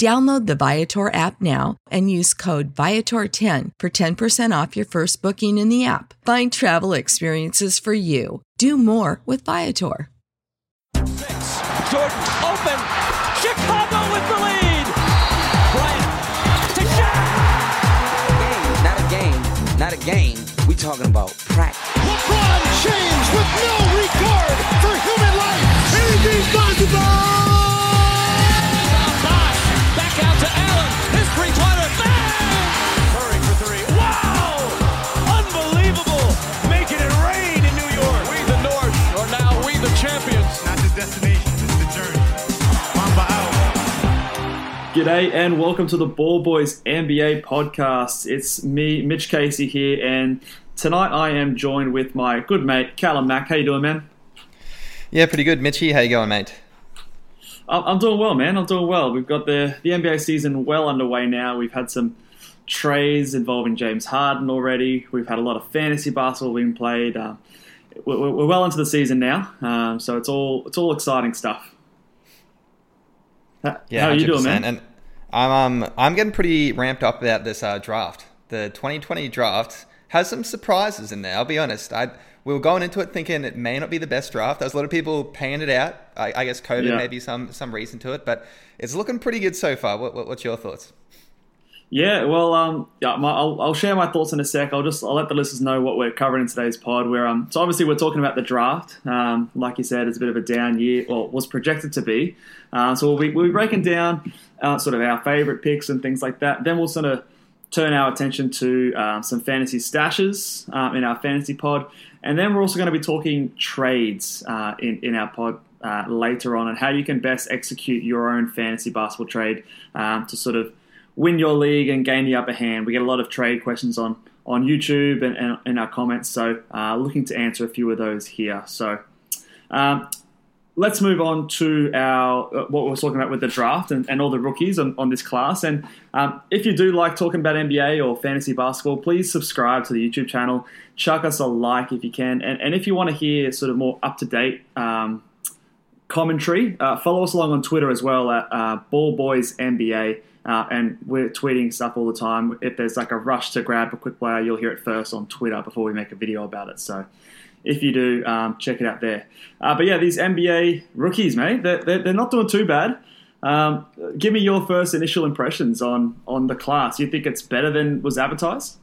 Download the Viator app now and use code Viator10 for 10% off your first booking in the app. Find travel experiences for you. Do more with Viator. Jordan open. Chicago with the lead. Bryant to shot. Not a game, not a game. We talking about practice. LeBron James with no regard G'day and welcome to the Ball Boys NBA podcast. It's me, Mitch Casey here, and tonight I am joined with my good mate Callum Mack. How you doing, man? Yeah, pretty good. Mitchy, how you going, mate? I'm doing well, man. I'm doing well. We've got the the NBA season well underway now. We've had some trades involving James Harden already. We've had a lot of fantasy basketball being played. Uh, we're, we're well into the season now, um, so it's all it's all exciting stuff. How, Yeah, how are you doing, man? And I'm um, I'm getting pretty ramped up about this uh, draft. The 2020 draft has some surprises in there. I'll be honest. I we were going into it thinking it may not be the best draft. There's a lot of people paying it out. I, I guess COVID Yeah. may be some some reason to it, but it's looking pretty good so far. What, what, what's your thoughts? Yeah, well, um, yeah, my, I'll, I'll share my thoughts in a sec. I'll just I'll let the listeners know what we're covering in today's pod. Where um, so obviously we're talking about the draft. Um, like you said, it's a bit of a down year, or was projected to be. Uh, so we'll be, we'll be breaking down uh, sort of our favorite picks and things like that. Then we'll sort of turn our attention to um, some fantasy stashes um, in our fantasy pod, and then we're also going to be talking trades uh, in in our pod. Uh, later on, and how you can best execute your own fantasy basketball trade um, to sort of win your league and gain the upper hand. We get a lot of trade questions on on YouTube and, in our comments, so uh, looking to answer a few of those here. So um, let's move on to our uh, what we we're talking about with the draft and, and all the rookies on, on this class. And um, if you do like talking about NBA or fantasy basketball, please subscribe to the YouTube channel. Chuck us a like if you can, and, and if you want to hear sort of more up to date. Um, commentary. Uh, follow us along on Twitter as well at uh, NBA, uh, and we're tweeting stuff all the time. If there's like a rush to grab a quick player, you'll hear it first on Twitter before we make a video about it. So if you do, um, check it out there. Uh, but yeah, these NBA rookies, mate, they're, they're, they're not doing too bad. Um, give me your first initial impressions on on the class. You think it's better than was advertised?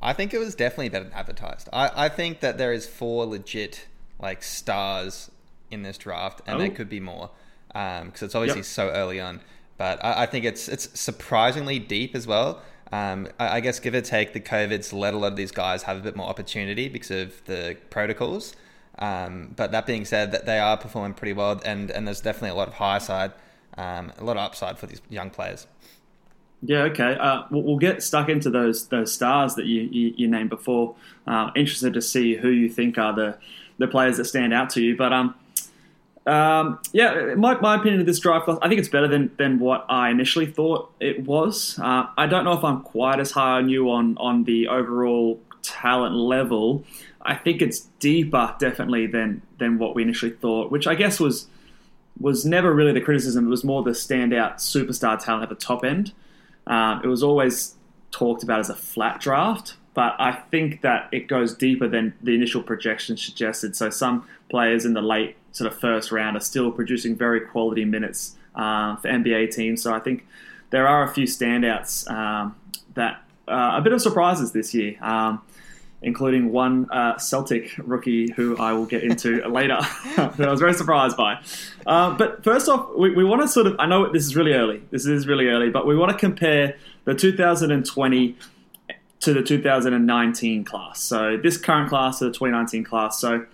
I think it was definitely better than advertised. I, I think that there is four legit like stars in this draft, and Oh. there could be more because it's obviously Yep. so early on. But I, I think it's it's surprisingly deep as well. Um, I, I guess give or take, the COVID's let a lot of these guys have a bit more opportunity because of the protocols. Um, but that being said, that they are performing pretty well, and and there's definitely a lot of high side, um, a lot of upside for these young players. Yeah, okay. Uh, we'll, get stuck into those those stars that you, you, you named before. Uh, interested to see who you think are the, the players that stand out to you. But um, um, yeah, my, my opinion of this draft class, I think it's better than, than what I initially thought it was. Uh, I don't know if I'm quite as high on you on, on the overall talent level. I think it's deeper, definitely, than than what we initially thought, which I guess was was never really the criticism. It was more the standout superstar talent at the top end. Um, it was always talked about as a flat draft, but I think that it goes deeper than the initial projections suggested. So some players in the late sort of first round are still producing very quality minutes uh, for NBA teams. So I think there are a few standouts um, that uh, a bit of surprises this year. Um, including one uh, Celtic rookie who I will get into later, that I was very surprised by. Uh, but first off, we, we want to sort of, I know this is really early, this is really early, but we want to compare the 2020 to the 2019 class. So this current class to the 2019 class. So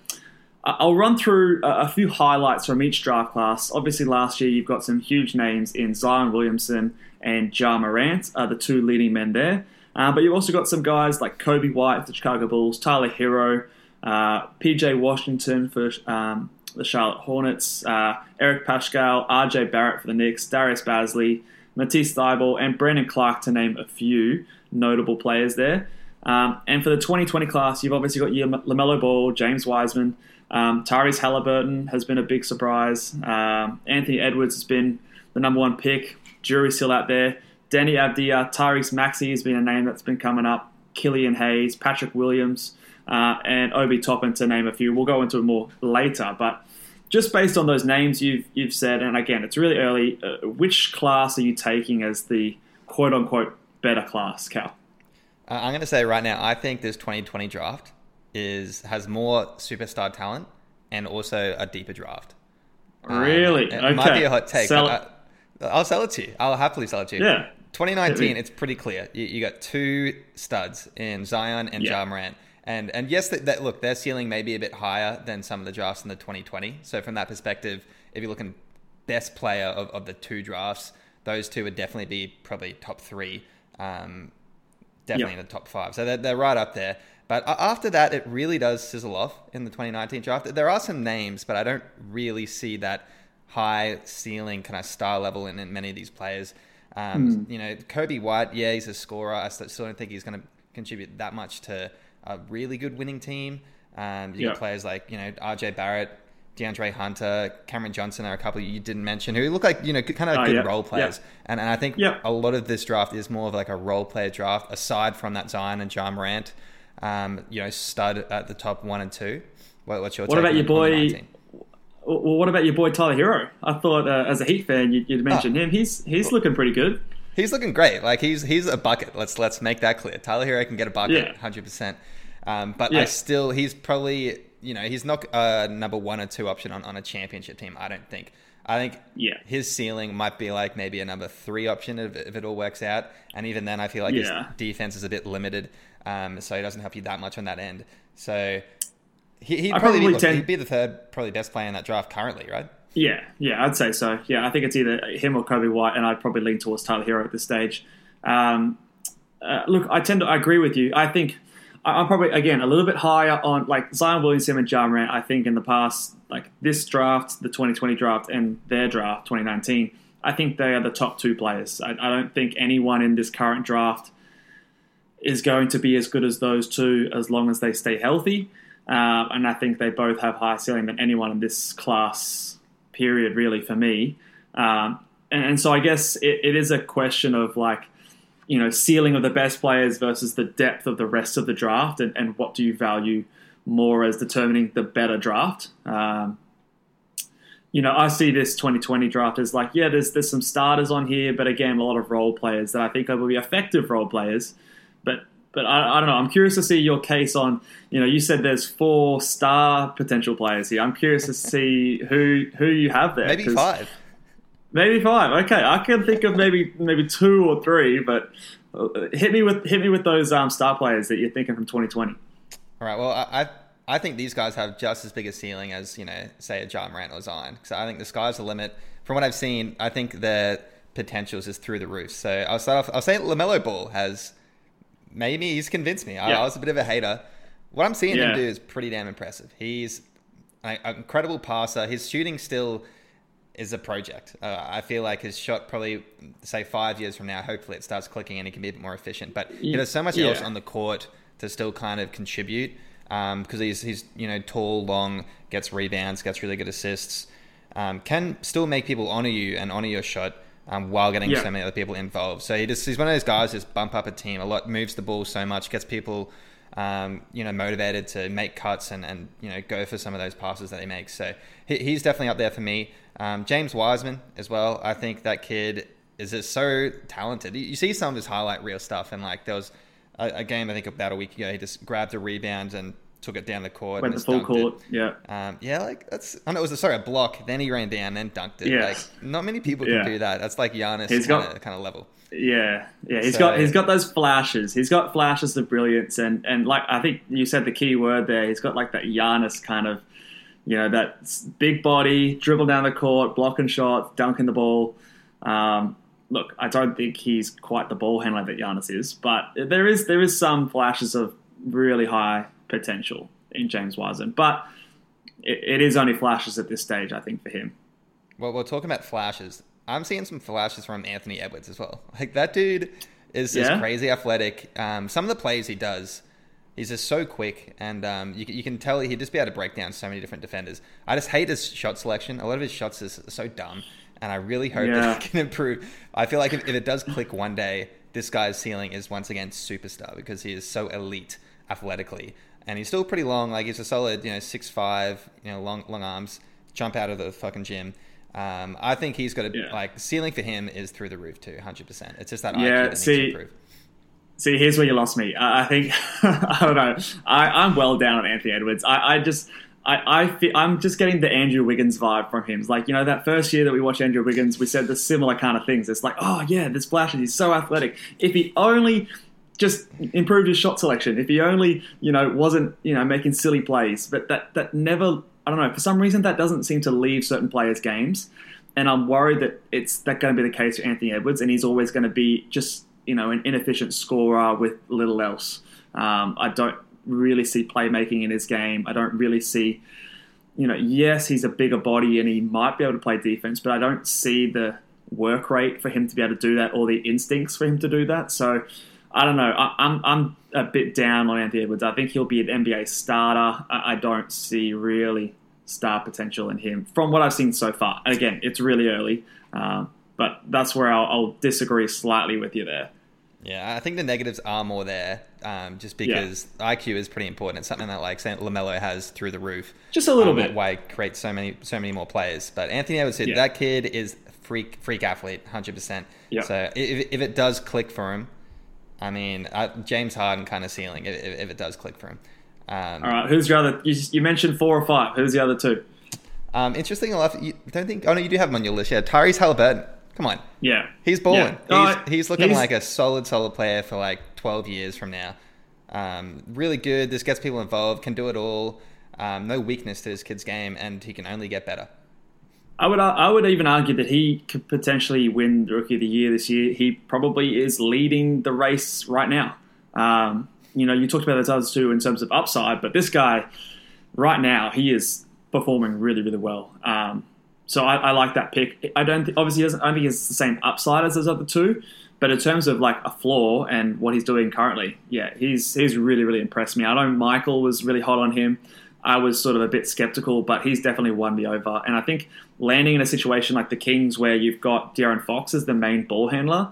I'll run through a few highlights from each draft class. Obviously, last year you've got some huge names in Zion Williamson and Ja Morant, are the two leading men there. Uh, but you've also got some guys like Coby White for the Chicago Bulls, Tyler Herro, uh, PJ Washington for um, the Charlotte Hornets, uh, Eric Paschall, RJ Barrett for the Knicks, Darius Bazley, Matisse Thybulle, and Brandon Clarke, to name a few notable players there. Um, and for the 2020 class, you've obviously got your LaMelo Ball, James Wiseman, um, Tyrese Halliburton has been a big surprise. Um, Anthony Edwards has been the number one pick. Jury's still out there. Deni Avdija, Tyrese Maxey has been a name that's been coming up. Killian Hayes, Patrick Williams, uh, and Obi Toppin, to name a few. We'll go into it more later, but just based on those names you've you've said, and again, it's really early. Uh, which class are you taking as the quote unquote better class, Cal? Uh, I'm going to say right now, I think this 2020 draft is has more superstar talent and also a deeper draft. Really? Um, it okay. might be a hot take. Sell I, will sell it to you. I'll happily sell it to you. Yeah. 2019, it's pretty clear. You, you, got two studs in Zion and yeah. Ja Morant. And, and yes, that, that, look, their ceiling may be a bit higher than some of the drafts in the 2020. So from that perspective, if you're looking best player of, of the two drafts, those two would definitely be probably top three, um, definitely yep. in the top five. So they're, they're right up there. But after that, it really does sizzle off in the 2019 draft. There are some names, but I don't really see that high ceiling kind of star level in, in many of these players. Um, mm. You know, Coby White, yeah, he's a scorer. I still don't think he's going to contribute that much to a really good winning team. Um, you got players like you know RJ Barrett, DeAndre Hunter, Cameron Johnson are a couple you didn't mention who look like you know kind of uh, good role players. And, and I think a lot of this draft is more of like a role player draft aside from that Zion and Ja Morant. Um, you know, stud at the top one and two. What, what's your what about your boy? Well, what about your boy Tyler Herro? I thought uh, as a Heat fan, you'd, you'd mention oh. him. He's he's looking pretty good. He's looking great. Like he's he's a bucket. Let's let's make that clear. Tyler Herro can get a bucket, hundred yeah. percent. Um, but yeah. I still, he's probably you know he's not a number one or two option on, on a championship team. I don't think. I think yeah. his ceiling might be like maybe a number three option if, if it all works out. And even then, I feel like yeah. his defense is a bit limited, um, so he doesn't help you that much on that end. So he, would probably, probably be, tend- he'd be the third, probably best player in that draft currently, right? Yeah, yeah, I'd say so. Yeah, I think it's either him or Coby White, and I'd probably lean towards Tyler Herro at this stage. Um, uh, look, I tend to I agree with you. I think I'm probably again a little bit higher on like Zion Williamson and Ja Morant. I think in the past, like this draft, the 2020 draft, and their draft 2019, I think they are the top two players. I, I don't think anyone in this current draft is going to be as good as those two as long as they stay healthy. Uh, and I think they both have higher ceiling than anyone in this class. Period, really, for me. Um, and, and, so I guess it, it is a question of like, you know, ceiling of the best players versus the depth of the rest of the draft, and, and what do you value more as determining the better draft. Um, you know, I see this 2020 draft as like, yeah, there's there's some starters on here, but again, a lot of role players that I think will be effective role players. But but I, I, don't know. I'm curious to see your case on. You know, you said there's four star potential players here. I'm curious to see who who you have there. Maybe five. Maybe five. Okay, I can think of maybe maybe two or three, but uh, hit me with hit me with those um, star players that you're thinking from 2020. All right. Well, I I think these guys have just as big a ceiling as you know, say a Ja Morant or Zion. Because I think the sky's the limit. From what I've seen, I think the potential is just through the roof. So I'll start off. I'll say Lamelo Ball has maybe he's convinced me. I, Yeah. I was a bit of a hater. What I'm seeing Yeah. him do is pretty damn impressive. He's an incredible passer. His shooting still is a project. Uh, I feel like his shot probably say five years from now, hopefully it starts clicking and he can be a bit more efficient. But he does so much else on the court to still kind of contribute because he's he's you know tall, long, gets rebounds, gets really good assists, um, can still make people honor you and honor your shot. Um, while getting Yeah. so many other people involved, so he just he's one of those guys who just bump up a team a lot, moves the ball so much, gets people um, you know, motivated to make cuts and, and you know go for some of those passes that he makes. So he, he's definitely up there for me. Um, James Wiseman as well. I think that kid is just so talented. You, see some of his highlight reel stuff, and like there was a, a game I think about a week ago. He just grabbed a rebound and took it down the court. Went and the full court. It. Yeah. Um, yeah, like that's. I know it was a, sorry a block. Then he ran down, then dunked it. Yeah. Like not many people can Yeah. do that. That's like Giannis He's kind of kind of level. Yeah, yeah, he's So- got he's got those flashes. He's got flashes of brilliance, and and like I think you said the key word there. He's got like that Giannis kind of, you know, that big body, dribble down the court, blocking shots, dunking the ball. Um, look, I don't think he's quite the ball handler that Giannis is, but there is there is some flashes of really high potential in James Wiseman, but it, it is only flashes at this stage. I think for him. Well, we're talking about flashes. I'm seeing some flashes from Anthony Edwards as well. Like that dude is just Yeah? crazy athletic. Um, some of the plays he does, he's just so quick, and um, you, you can tell he'd just be able to break down so many different defenders. I just hate his shot selection. A lot of his shots is so dumb, and I really hope Yeah. that he can improve. I feel like if, if it does click one day, this guy's ceiling is once again superstar because he is so elite athletically, and he's still pretty long. Like he's a solid, you know, six five, you know, long long arms, jump out of the fucking gym. Um, I think he's got a Yeah. like ceiling for him is through the roof too, hundred percent. It's just that Yeah, IQ that needs see- to improve. See, here's where you lost me. I, I think I don't know. I, I'm well down on Anthony Edwards. I, I just. I, I feel, I'm just getting the Andrew Wiggins vibe from him. Like, you know, that first year that we watched Andrew Wiggins, we said the similar kind of things. It's like, oh, yeah, this flashes. He's so athletic. If he only just improved his shot selection, if he only, you know, wasn't, you know, making silly plays. But that, that never, I don't know, for some reason, that doesn't seem to leave certain players' games. And I'm worried that it's that going to be the case for Anthony Edwards, and he's always going to be just you know an inefficient scorer with little else. Um, I don't really see playmaking in his game. I don't really see, you know, yes, he's a bigger body and he might be able to play defense, but I don't see the work rate for him to be able to do that or the instincts for him to do that. So I don't know. I, I'm I'm a bit down on Anthony Edwards. I think he'll be an NBA starter. I, I don't see really star potential in him from what I've seen so far. And again, it's really early, um, but that's where I'll, I'll disagree slightly with you there. Yeah, I think the negatives are more there, um, just because IQ is pretty important. It's something that like Lamelo has through the roof. Just a little um, bit. Why it creates so many so many more players. But Anthony Edwards, Yeah. that kid is freak freak athlete, hundred percent. Yeah. So if, if it does click for him, I mean uh, James Harden kind of ceiling if, if if it does click for him. Um, All right, who's your other? You, you mentioned four or five. Who's the other two? um, interesting enough, you don't think? Oh no, you do have him on your list. Yeah, Tyrese Halliburton. Come on. Yeah, He's balling. Yeah. He's, he's looking he's- like a solid, solid player for like 12 years from now. Um, really good. This gets people involved, can do it all. Um, no weakness to this kid's game, and he can only get better. I would I would even argue that he could potentially win Rookie of the Year this year. He probably is leading the race right now. Um, you know, you talked about those others too in terms of upside, but this guy right now he is performing really really well. Um, so I, I like that pick. I don't th- obviously doesn't. I don't think it's the same upside as those other two, but in terms of like a floor and what he's doing currently, yeah, he's he's really really impressed me. I know Michael was really hot on him. I was sort of a bit skeptical, but he's definitely won me over. And I think landing in a situation like the Kings, where you've got De'Aaron Fox as the main ball handler,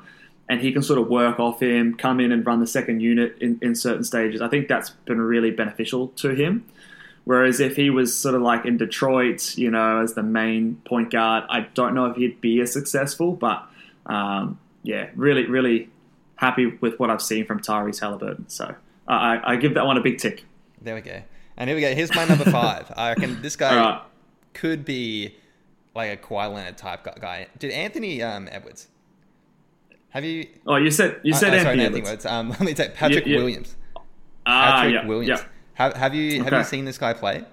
and he can sort of work off him, come in and run the second unit in, in certain stages, I think that's been really beneficial to him. Whereas if he was sort of like in Detroit, you know, as the main point guard, I don't know if he'd be as successful. But um, yeah, really, really happy with what I've seen from Tyrese Halliburton. So I, I give that one a big tick. There we go. And here we go. Here's my number five. I reckon this guy right. could be like a Kawhi Leonard type guy. Did Anthony um, Edwards? Have you? Oh, you said you Uh, said uh, sorry, Anthony not Edwards. Um, let me take Patrick You- you- Williams. Ah, Patrick yeah, Williams. yeah. Have, have you have you seen this guy play?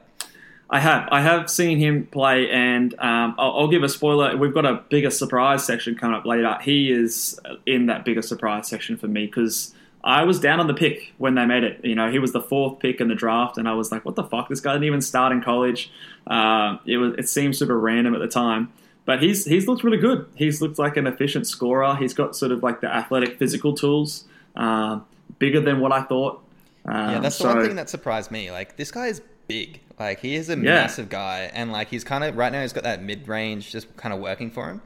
I have. I have seen him play, and um, I'll, I'll, give a spoiler. We've got a bigger surprise section coming up later. He is in that bigger surprise section for me because I was down on the pick when they made it. You know, he was the fourth pick in the draft, and I was like, "What the fuck? This guy didn't even start in college." Uh, it was. It seemed super random at the time, but he's he's looked really good. He's looked like an efficient scorer. He's got sort of like the athletic, physical tools, uh, bigger than what I thought. Um, yeah, that's the one thing that surprised me. Like this guy is big. Like he is a yeah. massive guy, and like he's kind of right now he's got that mid range just kind of working for him,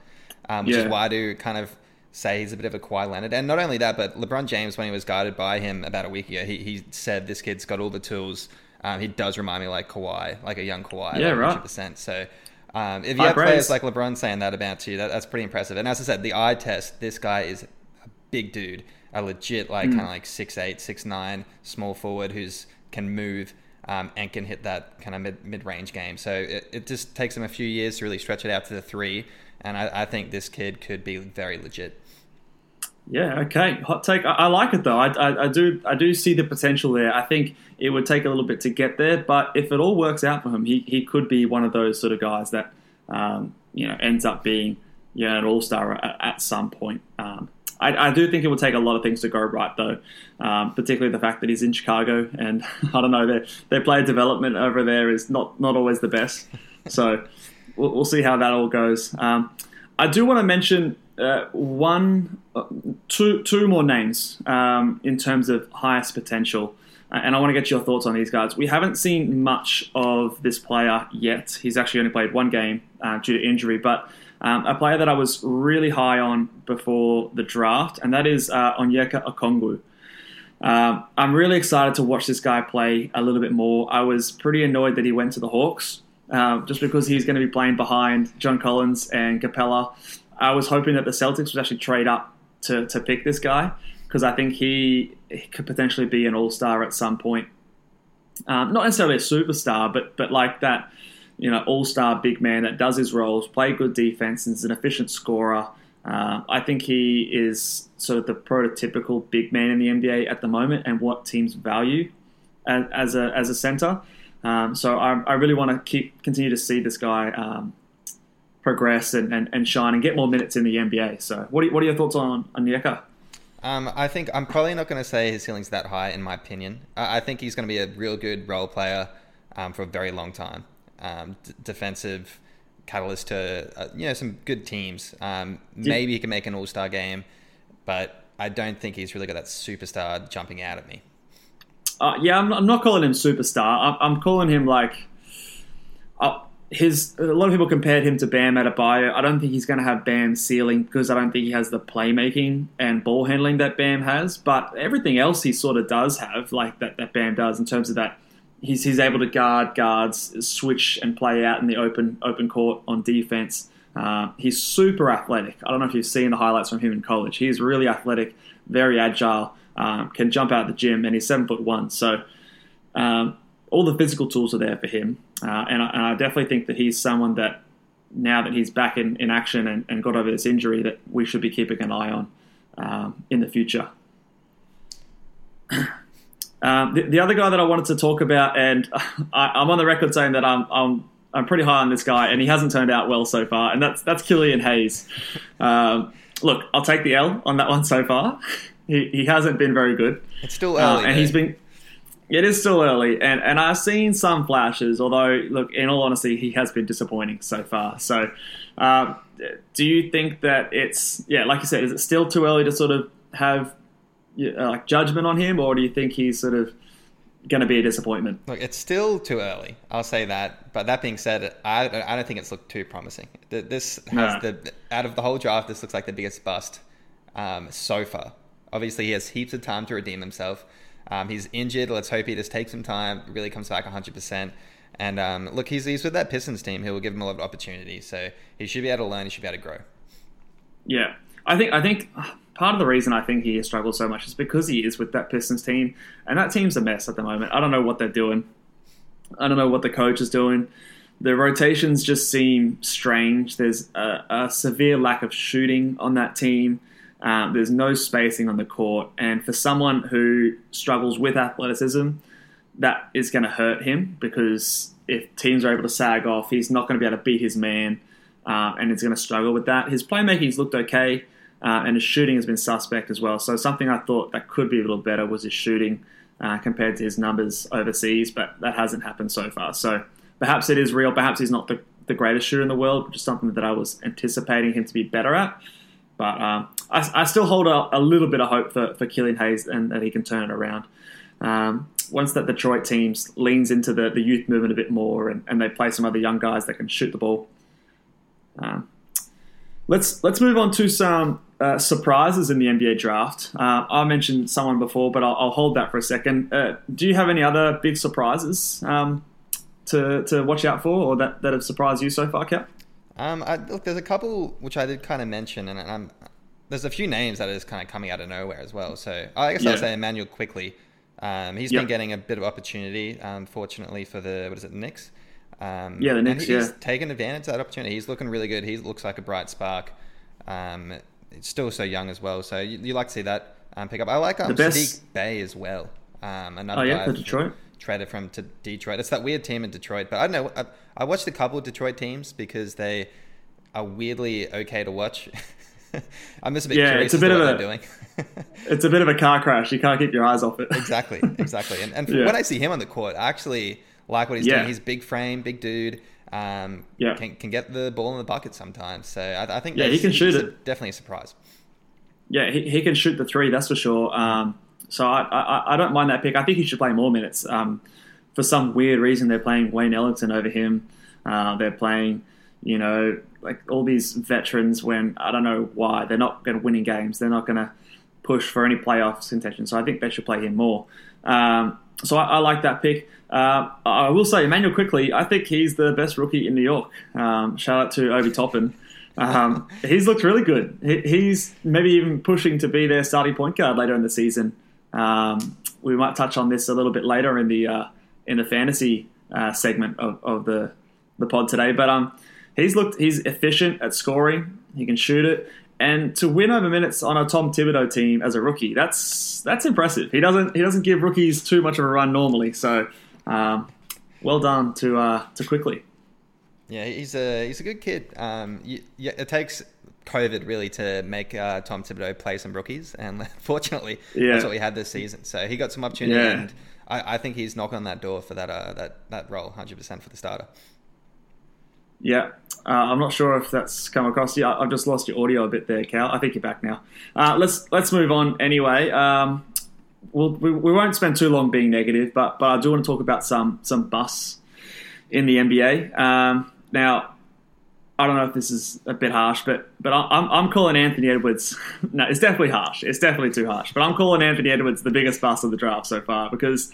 um, which yeah. is why I do kind of say he's a bit of a Kawhi Leonard. And not only that, but LeBron James when he was guided by him about a week ago, he he said this kid's got all the tools. Um, he does remind me like Kawhi, like a young Kawhi. Yeah, like right. Percent. So. Um, if you have players like LeBron saying that about you, that, that's pretty impressive. And as I said, the eye test, this guy is a big dude, a legit like mm. kind of like six eight, six nine, small forward who's can move um, and can hit that kind of mid mid range game. So it, it just takes him a few years to really stretch it out to the three, and I, I think this kid could be very legit. Yeah. Okay. Hot take. I, I like it though. I, I, I, do. I do see the potential there. I think it would take a little bit to get there, but if it all works out for him, he, he could be one of those sort of guys that um, you know ends up being yeah an all star at, at, some point. Um, I, I, do think it will take a lot of things to go right, though. Um, particularly the fact that he's in Chicago, and I don't know their their player development over there is not not always the best. So we'll, we'll see how that all goes. Um, I do want to mention uh, one, uh, two, two more names um, in terms of highest potential. Uh, and I want to get your thoughts on these guys. We haven't seen much of this player yet. He's actually only played one game uh, due to injury, but um, a player that I was really high on before the draft, and that is uh, Onyeka Okongwu. Um, I'm really excited to watch this guy play a little bit more. I was pretty annoyed that he went to the Hawks, uh, just because he's going to be playing behind John Collins and Capela. I was hoping that the Celtics would actually trade up to, to pick this guy because I think he, could potentially be an all star at some point. Um, not necessarily a superstar, but but like that, you know, all star big man that does his roles, play good defense, and is an efficient scorer. Uh, I think he is sort of the prototypical big man in the NBA at the moment, and what teams value as, as a as a center. Um, so I, I, really want to keep continue to see this guy um, progress and, and, and, shine and get more minutes in the NBA. So, what are, what are your thoughts on Onyeka? Um, I think I'm probably not going to say his ceiling's that high, in my opinion. I, I think he's going to be a real good role player um, for a very long time. Um, d- defensive catalyst to uh, you know some good teams. Um, maybe he can make an All Star game, but I don't think he's really got that superstar jumping out at me. Uh, yeah, I'm, I'm, not calling him superstar. I'm, I'm calling him like. Uh, his a lot of people compared him to Bam Adebayo. I don't think he's going to have Bam's ceiling because I don't think he has the playmaking and ball handling that Bam has. But everything else he sort of does have, like that, that Bam does in terms of that. He's, he's able to guard guards, switch and play out in the open open court on defense. Uh, he's super athletic. I don't know if you've seen the highlights from him in college. He's really athletic, very agile, um, can jump out of the gym, and he's seven foot one. So um, all the physical tools are there for him. Uh, and, I, and, I, definitely think that he's someone that now that he's back in, in action and, and got over this injury, that we should be keeping an eye on um, in the future. um, the, the, other guy that I wanted to talk about, and I, am on the record saying that I'm, I'm I'm pretty high on this guy, and he hasn't turned out well so far, and that's that's Killian Hayes. Um, look, I'll take the L on that one so far. He, he hasn't been very good. It's still early, uh, and he's been it is still early, and, and I've seen some flashes. Although, look, in all honesty, he has been disappointing so far. So, um, do you think that it's yeah, like you said, is it still too early to sort of have uh, like judgment on him, or do you think he's sort of going to be a disappointment? Look, it's still too early. I'll say that. But that being said, I, I don't think it's looked too promising. This has nah. the out of the whole draft, this looks like the biggest bust um, so far. Obviously, he has heaps of time to redeem himself. Um, he's injured. Let's hope he just takes some time, really comes back 100%. And um, look, he's, he's with that Pistons team who will give him a lot of opportunity. So he should be able to learn. He should be able to grow. Yeah, I think I think part of the reason I think he has struggled so much is because he is with that Pistons team, and that team's a mess at the moment. I don't know what they're doing. I don't know what the coach is doing. The rotations just seem strange. There's a, a severe lack of shooting on that team. Um, there's no spacing on the court, and for someone who struggles with athleticism, that is going to hurt him because if teams are able to sag off, he's not going to be able to beat his man, uh, and he's going to struggle with that. His playmaking's looked okay, uh, and his shooting has been suspect as well. So something I thought that could be a little better was his shooting uh, compared to his numbers overseas, but that hasn't happened so far. So perhaps it is real. Perhaps he's not the, the greatest shooter in the world, which is something that I was anticipating him to be better at. But um, I, I, still hold a, a, little bit of hope for, for Killian Hayes and that he can turn it around. Um, once that Detroit team leans into the, the youth movement a bit more and, and they play some other young guys that can shoot the ball. Um, let's let's move on to some uh, surprises in the NBA draft. Uh, I mentioned someone before, but I'll, I'll hold that for a second. Uh, do you have any other big surprises um, to, to watch out for or that, that have surprised you so far, Cap? Um, I, look, there's a couple which I did kind of mention, and I'm, there's a few names that is kind of coming out of nowhere as well. So I guess yeah. I'll say Immanuel Quickley. Um, he's yep. been getting a bit of opportunity, um, for the what is it, Knicks. Um, yeah, the Knicks. he's yeah. taken advantage of that opportunity. He's looking really good. He looks like a bright spark. Um, still so young as well. So you, you like to see that um, pick up. I like um, the best... Saddiq Bey as well. Um, another oh yeah, for Detroit. Traded from to Detroit. It's that weird team in Detroit, but I don't know. I, I watched a couple of Detroit teams because they are weirdly okay to watch. I'm just a bit yeah, curious it's a bit of a, doing. it's a bit of a car crash. You can't keep your eyes off it. exactly, exactly. And, and yeah. when I see him on the court, I actually like what he's yeah. doing. He's big frame, big dude. Um, yeah. can, can get the ball in the bucket sometimes. So I, I think yeah, he can shoot it. definitely a surprise. Yeah, he, he can shoot the three, that's for sure. Um, so I, I, I don't mind that pick. I think he should play more minutes. Um, for some weird reason, they're playing Wayne Ellington over him. Uh, they're playing, you know, like all these veterans when I don't know why they're not going to winning games. They're not going to push for any playoffs contention. So I think they should play him more. Um, so I, I, like that pick. Uh, I will say, Immanuel Quickley. I think he's the best rookie in New York. Um, shout out to Obi Toppin. Um, he's looked really good. He, he's maybe even pushing to be their starting point guard later in the season. Um, we might touch on this a little bit later in the uh, in the fantasy uh, segment of, of the the pod today. But um, he's looked he's efficient at scoring. He can shoot it, and to win over minutes on a Tom Thibodeau team as a rookie, that's that's impressive. He doesn't he doesn't give rookies too much of a run normally. So, um, well done to uh, to Quickley. Yeah, he's a he's a good kid. Um, you, yeah, it takes COVID really to make uh, Tom Thibodeau play some rookies, and fortunately, yeah. that's what we had this season. So he got some opportunity, yeah. and I, I, think he's knocking on that door for that uh, that that role, hundred percent for the starter. Yeah, uh, I'm not sure if that's come across. Yeah, I've just lost your audio a bit there, Cal. I think you're back now. Uh, let's let's move on anyway. Um, we'll, we, we won't spend too long being negative, but but I do want to talk about some some busts in the NBA. Um, now, I don't know if this is a bit harsh, but but I'm I'm calling Anthony Edwards. no, it's definitely harsh. It's definitely too harsh. But I'm calling Anthony Edwards the biggest bust of the draft so far because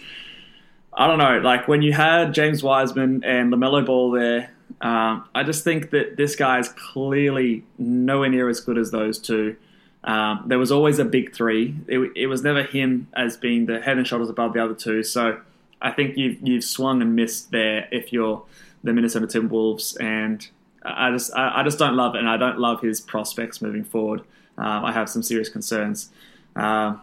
I don't know. Like when you had James Wiseman and Lamelo Ball there um, I just think that this guy is clearly nowhere near as good as those two. Um, there was always a big three. It, it, was never him as being the head and shoulders above the other two. So I think you've you've swung and missed there if you're the Minnesota Timberwolves, and I just I, I just don't love it, and I don't love his prospects moving forward. Um, I have some serious concerns. Um,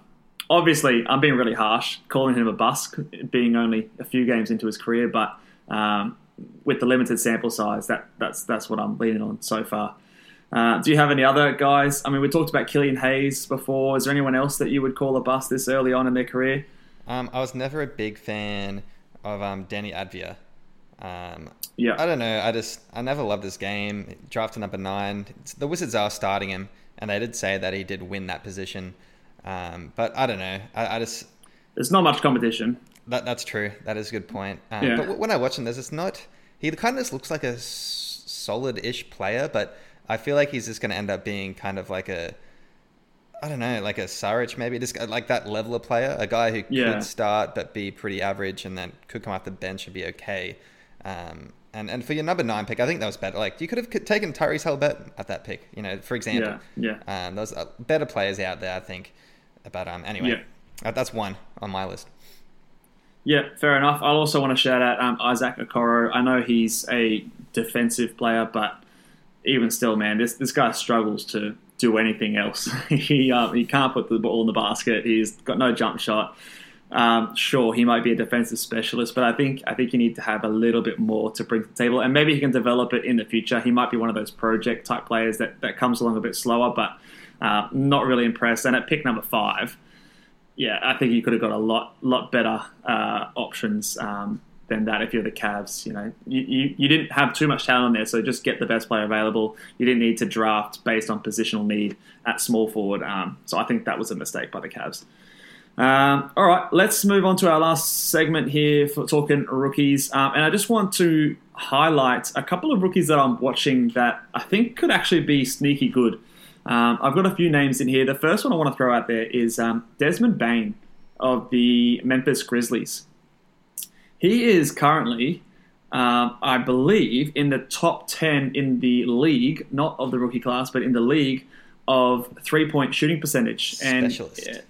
obviously, I'm being really harsh, calling him a bust, being only a few games into his career, but um, with the limited sample size, that that's that's what I'm leaning on so far. Uh, do you have any other guys? I mean, we talked about Killian Hayes before. Is there anyone else that you would call a bust this early on in their career? Um, I was never a big fan of um, Deni Avdija. Um, yeah, I don't know. I just I never loved this game. Drafted number nine. The Wizards are starting him, and they did say that he did win that position. Um, but I don't know. I, I just there's not much competition. That that's true. That is a good point. Um, yeah. But when I watch him, there's just not. He kind of just looks like a s- solid-ish player, but I feel like he's just going to end up being kind of like a. I don't know, like a Saric maybe, just like that level of player, a guy who yeah. could start but be pretty average, and then could come off the bench and be okay. Um, and and for your number nine pick, I think that was better. Like you could have taken Tyrese Halliburton at that pick, you know, for example. Yeah. yeah. Um, there's uh, better players out there, I think. But um, anyway, yeah. that's one on my list. Yeah, fair enough. I also want to shout out um, Isaac Okoro. I know he's a defensive player, but even still, man, this this guy struggles to do anything else. he uh, he can't put the ball in the basket. He's got no jump shot. um, sure, he might be a defensive specialist, but I think I think you need to have a little bit more to bring to the table, and maybe he can develop it in the future. He might be one of those project type players that, that comes along a bit slower, but uh, not really impressed. And at pick number five, yeah, I think you could have got a lot lot better uh, options um, than that if you're the Cavs. You know, you, you, you didn't have too much talent there, so just get the best player available. You didn't need to draft based on positional need at small forward. Um, so I think that was a mistake by the Cavs. Um, all right, let's move on to our last segment here for talking rookies. Um, and I just want to highlight a couple of rookies that I'm watching that I think could actually be sneaky good. Um, I've got a few names in here. The first one I want to throw out there is um, Desmond Bane of the Memphis Grizzlies. He is currently, um, I believe, in the top 10 in the league, not of the rookie class, but in the league of three point shooting percentage. Specialist. And,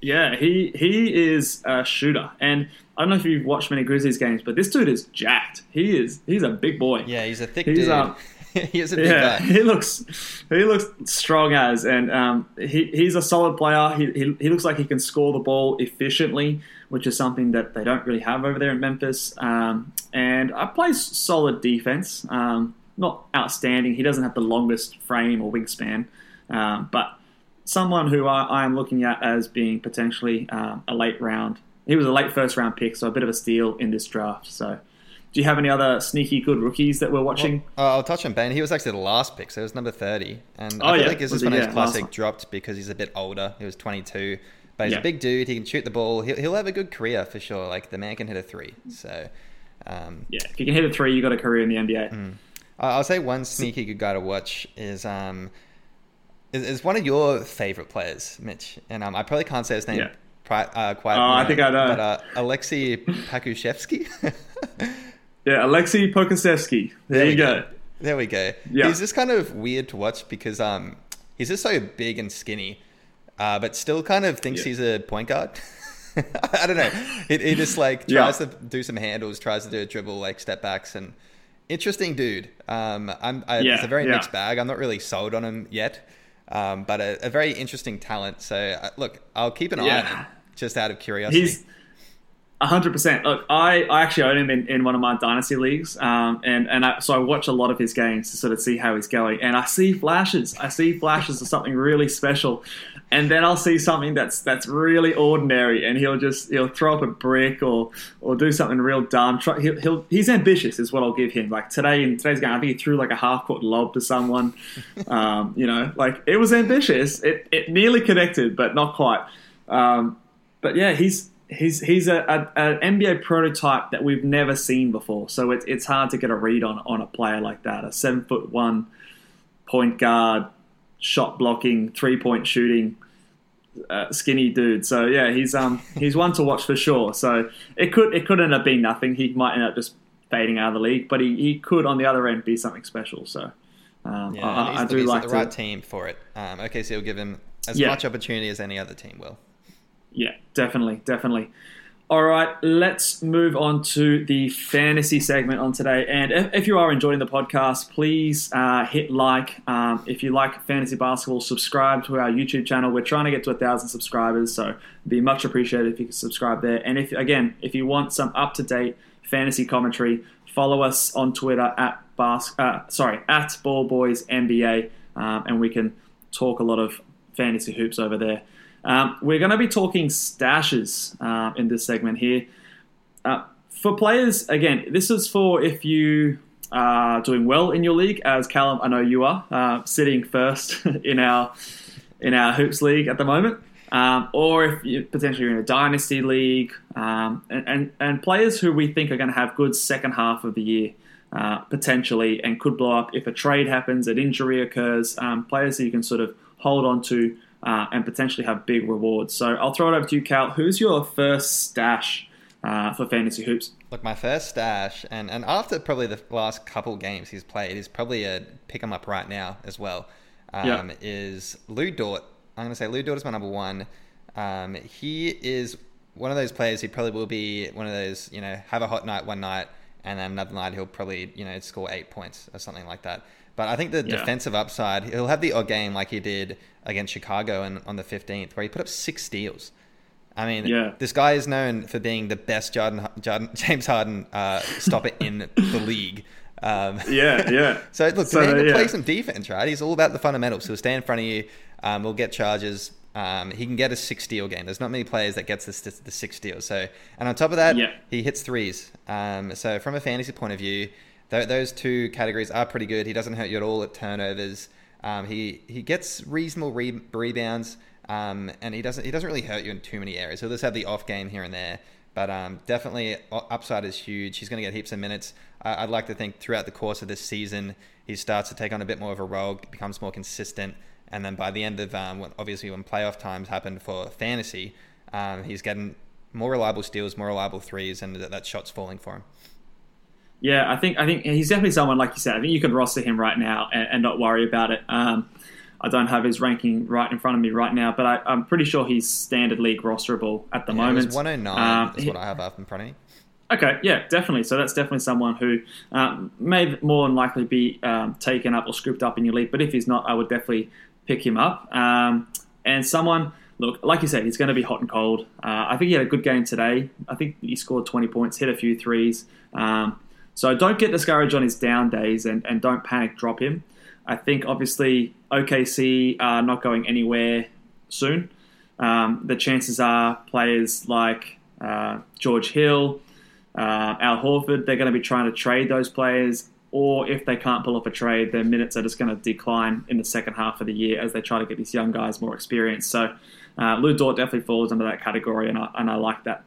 yeah, he he is a shooter, and I don't know if you've watched many Grizzlies games, but this dude is jacked. He is he's a big boy. Yeah, he's a thick He's, dude. um, he is a big yeah, guy. he looks he looks strong as, and um, he he's a solid player. He, he he looks like he can score the ball efficiently, which is something that they don't really have over there in Memphis. Um, and I plays solid defense. Um, not outstanding. He doesn't have the longest frame or wingspan, um, but someone who I, I am looking at as being potentially um, a late round. He was a late first round pick, so a bit of a steal in this draft. So, do you have any other sneaky good rookies that we're watching? Oh, I'll touch on Ben. He was actually the last pick, so it was number 30. And Oh, I feel yeah. like this Was is he? when his Yeah, last classic dropped because he's a bit older. He was 22. But he's Yeah. a big dude. He can shoot the ball. He'll, he'll have a good career for sure. Like, the man can hit a three. So, um, Yeah, if you can hit a three, you got a career in the NBA. Mm. I'll say one sneaky good guy to watch is um is, is one of your favorite players, Mitch. And um, I probably can't say his name Yeah. pri- uh, quite. Oh, I think I know. But uh, Alexei Pakushevsky. Yeah, Alexei Pokasevsky. There, we you go. There we go. Yeah. He's just kind of weird to watch because um he's just so big and skinny, uh, but still kind of thinks Yeah. he's a point guard. I don't know. He, he just like Yeah. tries to do some handles, tries to do a dribble, like step backs, and interesting dude. Um, I'm I, Yeah, it's a very yeah. mixed bag. I'm not really sold on him yet, um, but a, a very interesting talent. So uh, look, I'll keep an eye on him just out of curiosity. He's hundred percent. Look, I, I actually own him in, in one of my dynasty leagues, um, and and I, so I watch a lot of his games to sort of see how he's going, and I see flashes. I see flashes of something really special, and then I'll see something that's that's really ordinary, and he'll just he'll throw up a brick or or do something real dumb. He'll, he'll he's ambitious, is what I'll give him. Like today in today's game, I think he threw like a half court lob to someone. um, you know, like it was ambitious. It it nearly connected, but not quite. Um, but yeah, he's he's he's a, a, an NBA prototype that we've never seen before. So it's it's hard to get a read on on a player like that. A seven foot one point guard, shot blocking, three point shooting, uh, skinny dude. So yeah, he's um he's one to watch for sure. So it could it could end up being nothing. He might end up just fading out of the league, but he, he could on the other end be something special. So. Um, Yeah, I, I do like the to, right team for it. Um, OKC will give him as Yeah. much opportunity as any other team will. Yeah, definitely, definitely. All right, let's move on to the fantasy segment on today. And if, if you are enjoying the podcast, please uh, hit like. Um, if you like fantasy basketball, subscribe to our YouTube channel. We're trying to get to a thousand subscribers, so it'd be much appreciated if you could subscribe there. And if again, if you want some up to date fantasy commentary, follow us on Twitter at bas- uh, sorry at Ball Boys NBA, um, and we can talk a lot of fantasy hoops over there. Um, we're going to be talking stashes uh, in this segment here. Uh, for players, again, this is for if you are doing well in your league, as Callum, I know you are, uh, sitting first in our in our hoops league at the moment, um, or if you potentially in a dynasty league, um, and, and and players who we think are going to have good second half of the year. Uh, potentially, and could blow up if a trade happens, an injury occurs. Um, players that you can sort of hold on to uh, and potentially have big rewards. So I'll throw it over to you, Cal. Who's your first stash uh, for fantasy hoops? Look, my first stash, and, and after probably the last couple games he's played, is probably a pick him up right now as well. Um, Yeah. Is Lu Dort? I'm going to say Lu Dort is my number one. Um, he is one of those players who probably will be one of those, you know, have a hot night one night, and then another night he'll probably, you know, score eight points or something like that. But I think the Yeah. defensive upside, he'll have the odd game like he did against Chicago and on the 15th, where he put up six steals. I mean, Yeah. this guy is known for being the best Jordan, Jordan, James Harden uh, stopper in the league. Um, Yeah, yeah. so look, So, yeah. play some defense, right? He's all about the fundamentals. He'll stay in front of you. Um, he'll get charges. Um, he can get a six steal game. There's not many players that gets the, the six steal. So, and on top of that, Yeah. he hits threes. Um, so from a fantasy point of view, th- those two categories are pretty good. He doesn't hurt you at all at turnovers. Um, he he gets reasonable re- rebounds, um, and he doesn't he doesn't really hurt you in too many areas. He'll just have the off game here and there. But um, definitely, upside is huge. He's going to get heaps of minutes. I I'd like to think throughout the course of this season, he starts to take on a bit more of a role, becomes more consistent, and then by the end of um, when, obviously when playoff times happen for fantasy, um, he's getting more reliable steals, more reliable threes, and that, that shot's falling for him. Yeah, I think I think he's definitely someone like you said. I think you could roster him right now and, and not worry about it. Um, I don't have his ranking right in front of me right now, but I, I'm pretty sure he's standard league rosterable at the Yeah, moment. It was 109 Um, is what I have up in front of me. Okay, yeah, definitely. So that's definitely someone who um, may more than likely be um, taken up or scooped up in your league. But if he's not, I would definitely pick him up. Um, and someone, look, like you said, he's going to be hot and cold. Uh, I think he had a good game today. I think he scored 20 points, hit a few threes. Um, so don't get discouraged on his down days and, and don't panic drop him. I think obviously OKC are not going anywhere soon. Um, the chances are players like uh, George Hill, uh, Al Horford, they're going to be trying to trade those players, or if they can't pull off a trade, their minutes are just going to decline in the second half of the year as they try to get these young guys more experience. So uh, Lu Dort definitely falls under that category, and I, and I like that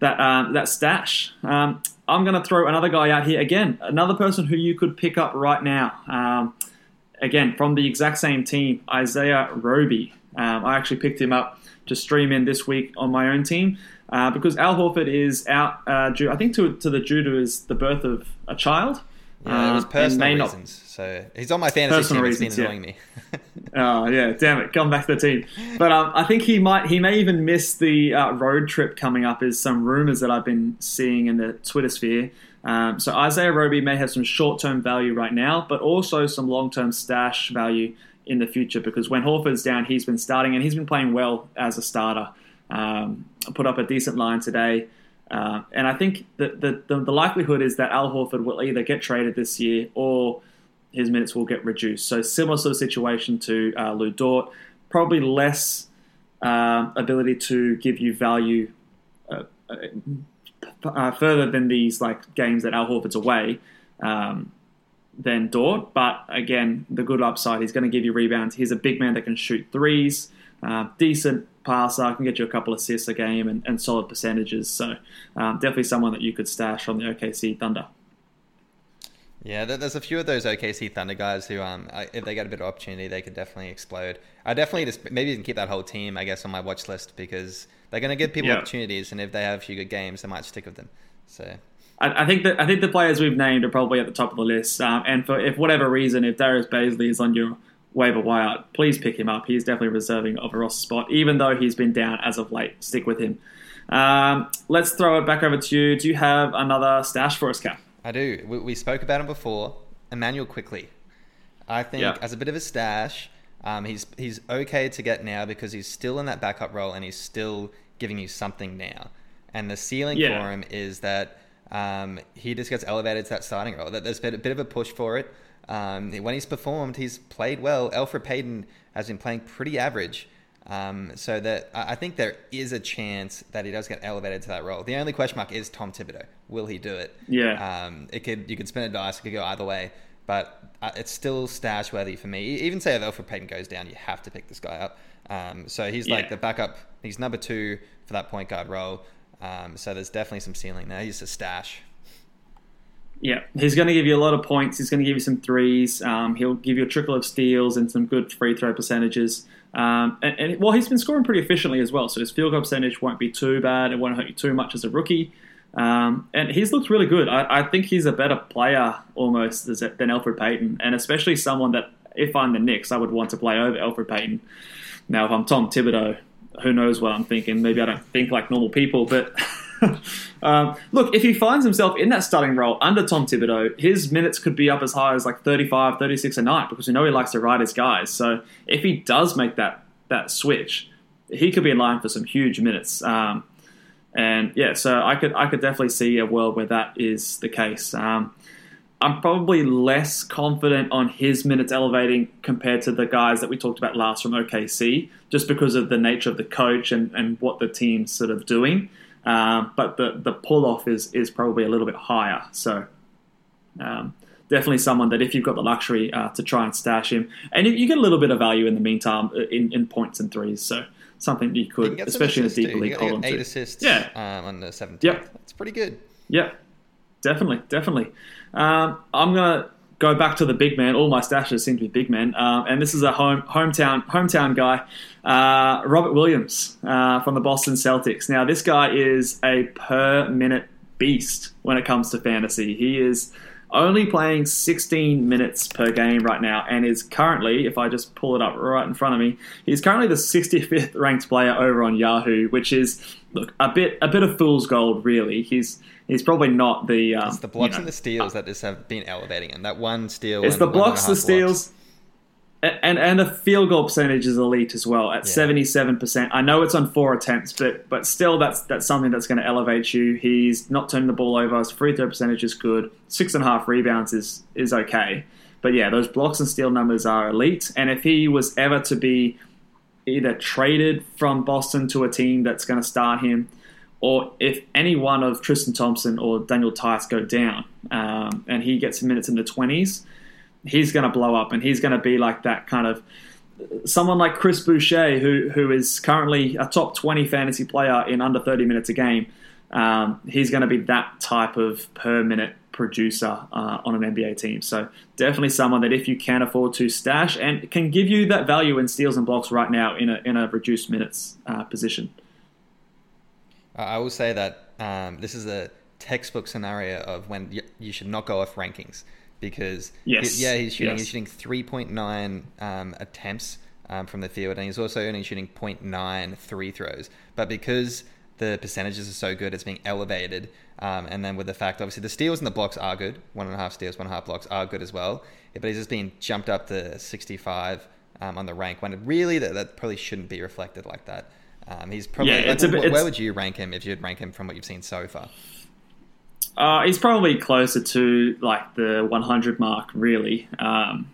that um, that stash. Um, I'm going to throw another guy out here again, another person who you could pick up right now. Um, again, from the exact same team, Isaiah Roby. Um, I actually picked him up to stream in this week on my own team uh, because Al Horford is out uh, due, I think, to, to the due to his, the birth of a child. Yeah, it was and personal not- reasons. So he's on my fantasy Personal team. It's reasons, been yeah. annoying me. Oh yeah, damn it! Come back to the team. But um, I think he might. He may even miss the uh, road trip coming up. Is some rumors that I've been seeing in the Twitter sphere. Um, so Isaiah Roby may have some short-term value right now, but also some long-term stash value in the future because when Horford's down, he's been starting and he's been playing well as a starter. Um, put up a decent line today. Uh, and I think that the, the, the likelihood is that Al Horford will either get traded this year or his minutes will get reduced. So similar sort of situation to uh, Lu Dort, probably less um ability to give you value uh, uh, further than these like games that Al Horford's away um, than Dort. But again, the good upside, he's going to give you rebounds. He's a big man that can shoot threes, uh, decent passer, can get you a couple assists a game and, and solid percentages. So um, definitely someone that you could stash from the OKC Thunder. Yeah, there's a few of those OKC Thunder guys who, um, if they get a bit of opportunity, they could definitely explode. I definitely just maybe even keep that whole team, I guess, on my watch list because they're going to give people Yeah. opportunities, and if they have a few good games, they might stick with them. So I, I think that I think the players we've named are probably at the top of the list. Um, and for if whatever reason, if Darius Bazley is on your waiver wire, please pick him up. He's definitely reserving of a roster spot, even though he's been down as of late. Stick with him. Um, let's throw it back over to you. Do you have another stash for us, Cap? I do. We, we spoke about him before. Immanuel Quickley. I think Yeah. as a bit of a stash, um, he's he's okay to get now because he's still in that backup role and he's still giving you something now. And the ceiling Yeah. for him is that um, he just gets elevated to that starting role. That there's been a bit of a push for it. Um, when he's performed, he's played well. Elfrid Payton has been playing pretty average. Um, so that I think there is a chance that he does get elevated to that role. The only question mark is Tom Thibodeau. Will he do it? Yeah. Um, it could you could spin a dice. It could go either way, but uh, it's still stash worthy for me. Even say if Elfrid Payton goes down, you have to pick this guy up. Um, so he's like Yeah. the backup. He's number two for that point guard role. Um, so there's definitely some ceiling there. He's a stash. Yeah, he's going to give you a lot of points. He's going to give you some threes. Um, he'll give you a trickle of steals and some good free throw percentages. Um, and, and well, he's been scoring pretty efficiently as well. So his field goal percentage won't be too bad. It won't hurt you too much as a rookie. Um, and he's looked really good. I, I think he's a better player almost than Elfrid Payton, and especially someone that if I'm the Knicks, I would want to play over Elfrid Payton. Now, if I'm Tom Thibodeau, who knows what I'm thinking? Maybe I don't think like normal people, but um, look, if he finds himself in that starting role under Tom Thibodeau, his minutes could be up as high as like 35, 36 a night because we know he likes to ride his guys. So if he does make that that switch, he could be in line for some huge minutes. Um, and yeah, so I could I could definitely see a world where that is the case. Um, I'm probably less confident on his minutes elevating compared to the guys that we talked about last from OKC, just because of the nature of the coach and, and what the team's sort of doing. Um, but the the pull off is is probably a little bit higher. So um, definitely someone that if you've got the luxury uh, to try and stash him, and you get a little bit of value in the meantime uh, in, in points and threes. So something you could, You especially in a deeper league You you column. eight too. assists Yeah. um, on the 17th. Yep. That's pretty good. Yeah, definitely, definitely. Um, I'm gonna go back to the big man. All my stashes seem to be big men, um, and this is a home hometown hometown guy, uh, Robert Williams uh, from the Boston Celtics. Now, this guy is a per minute beast when it comes to fantasy. He is only playing 16 minutes per game right now, and is currently, if I just pull it up right in front of me, he's currently the 65th ranked player over on Yahoo, which is look a bit a bit of fool's gold, really. He's he's probably not the um, It's the blocks you know, and the steals that just have been elevating him. That one steal. it's the blocks, the steals, a- and and the field goal percentage is elite as well at seventy seven percent. I know it's on four attempts, but but still, that's that's something that's going to elevate you. He's not turning the ball over. His free throw percentage is good. Six and a half rebounds is is okay. But yeah, those blocks and steal numbers are elite. And if he was ever to be either traded from Boston to a team that's going to start him, or if any one of Tristan Thompson or Daniel Theis go down um, and he gets minutes in the 20s, he's going to blow up and he's going to be like that kind of someone like Chris Boucher, who who is currently a top 20 fantasy player in under 30 minutes a game. Um, he's going to be that type of per minute producer uh, on an NBA team. So definitely someone that if you can afford to stash and can give you that value in steals and blocks right now in a in a reduced minutes uh, position. I will say that um, this is a textbook scenario of when y- you should not go off rankings because Yes. he- yeah, he's shooting Yes. he's shooting three point nine um, attempts um, from the field, and he's also only shooting 0.9 three throws. But because the percentages are so good, it's being elevated. Um, and then with the fact, obviously, the steals and the blocks are good. One and a half steals, one and a half blocks are good as well. But he's just being jumped up to 65 um, on the rank when it really that, that probably shouldn't be reflected like that. Um, he's probably Yeah, like, bit- where would you rank him if you'd rank him from what you've seen so far? Uh, he's probably closer to like the 100 mark, really. Um,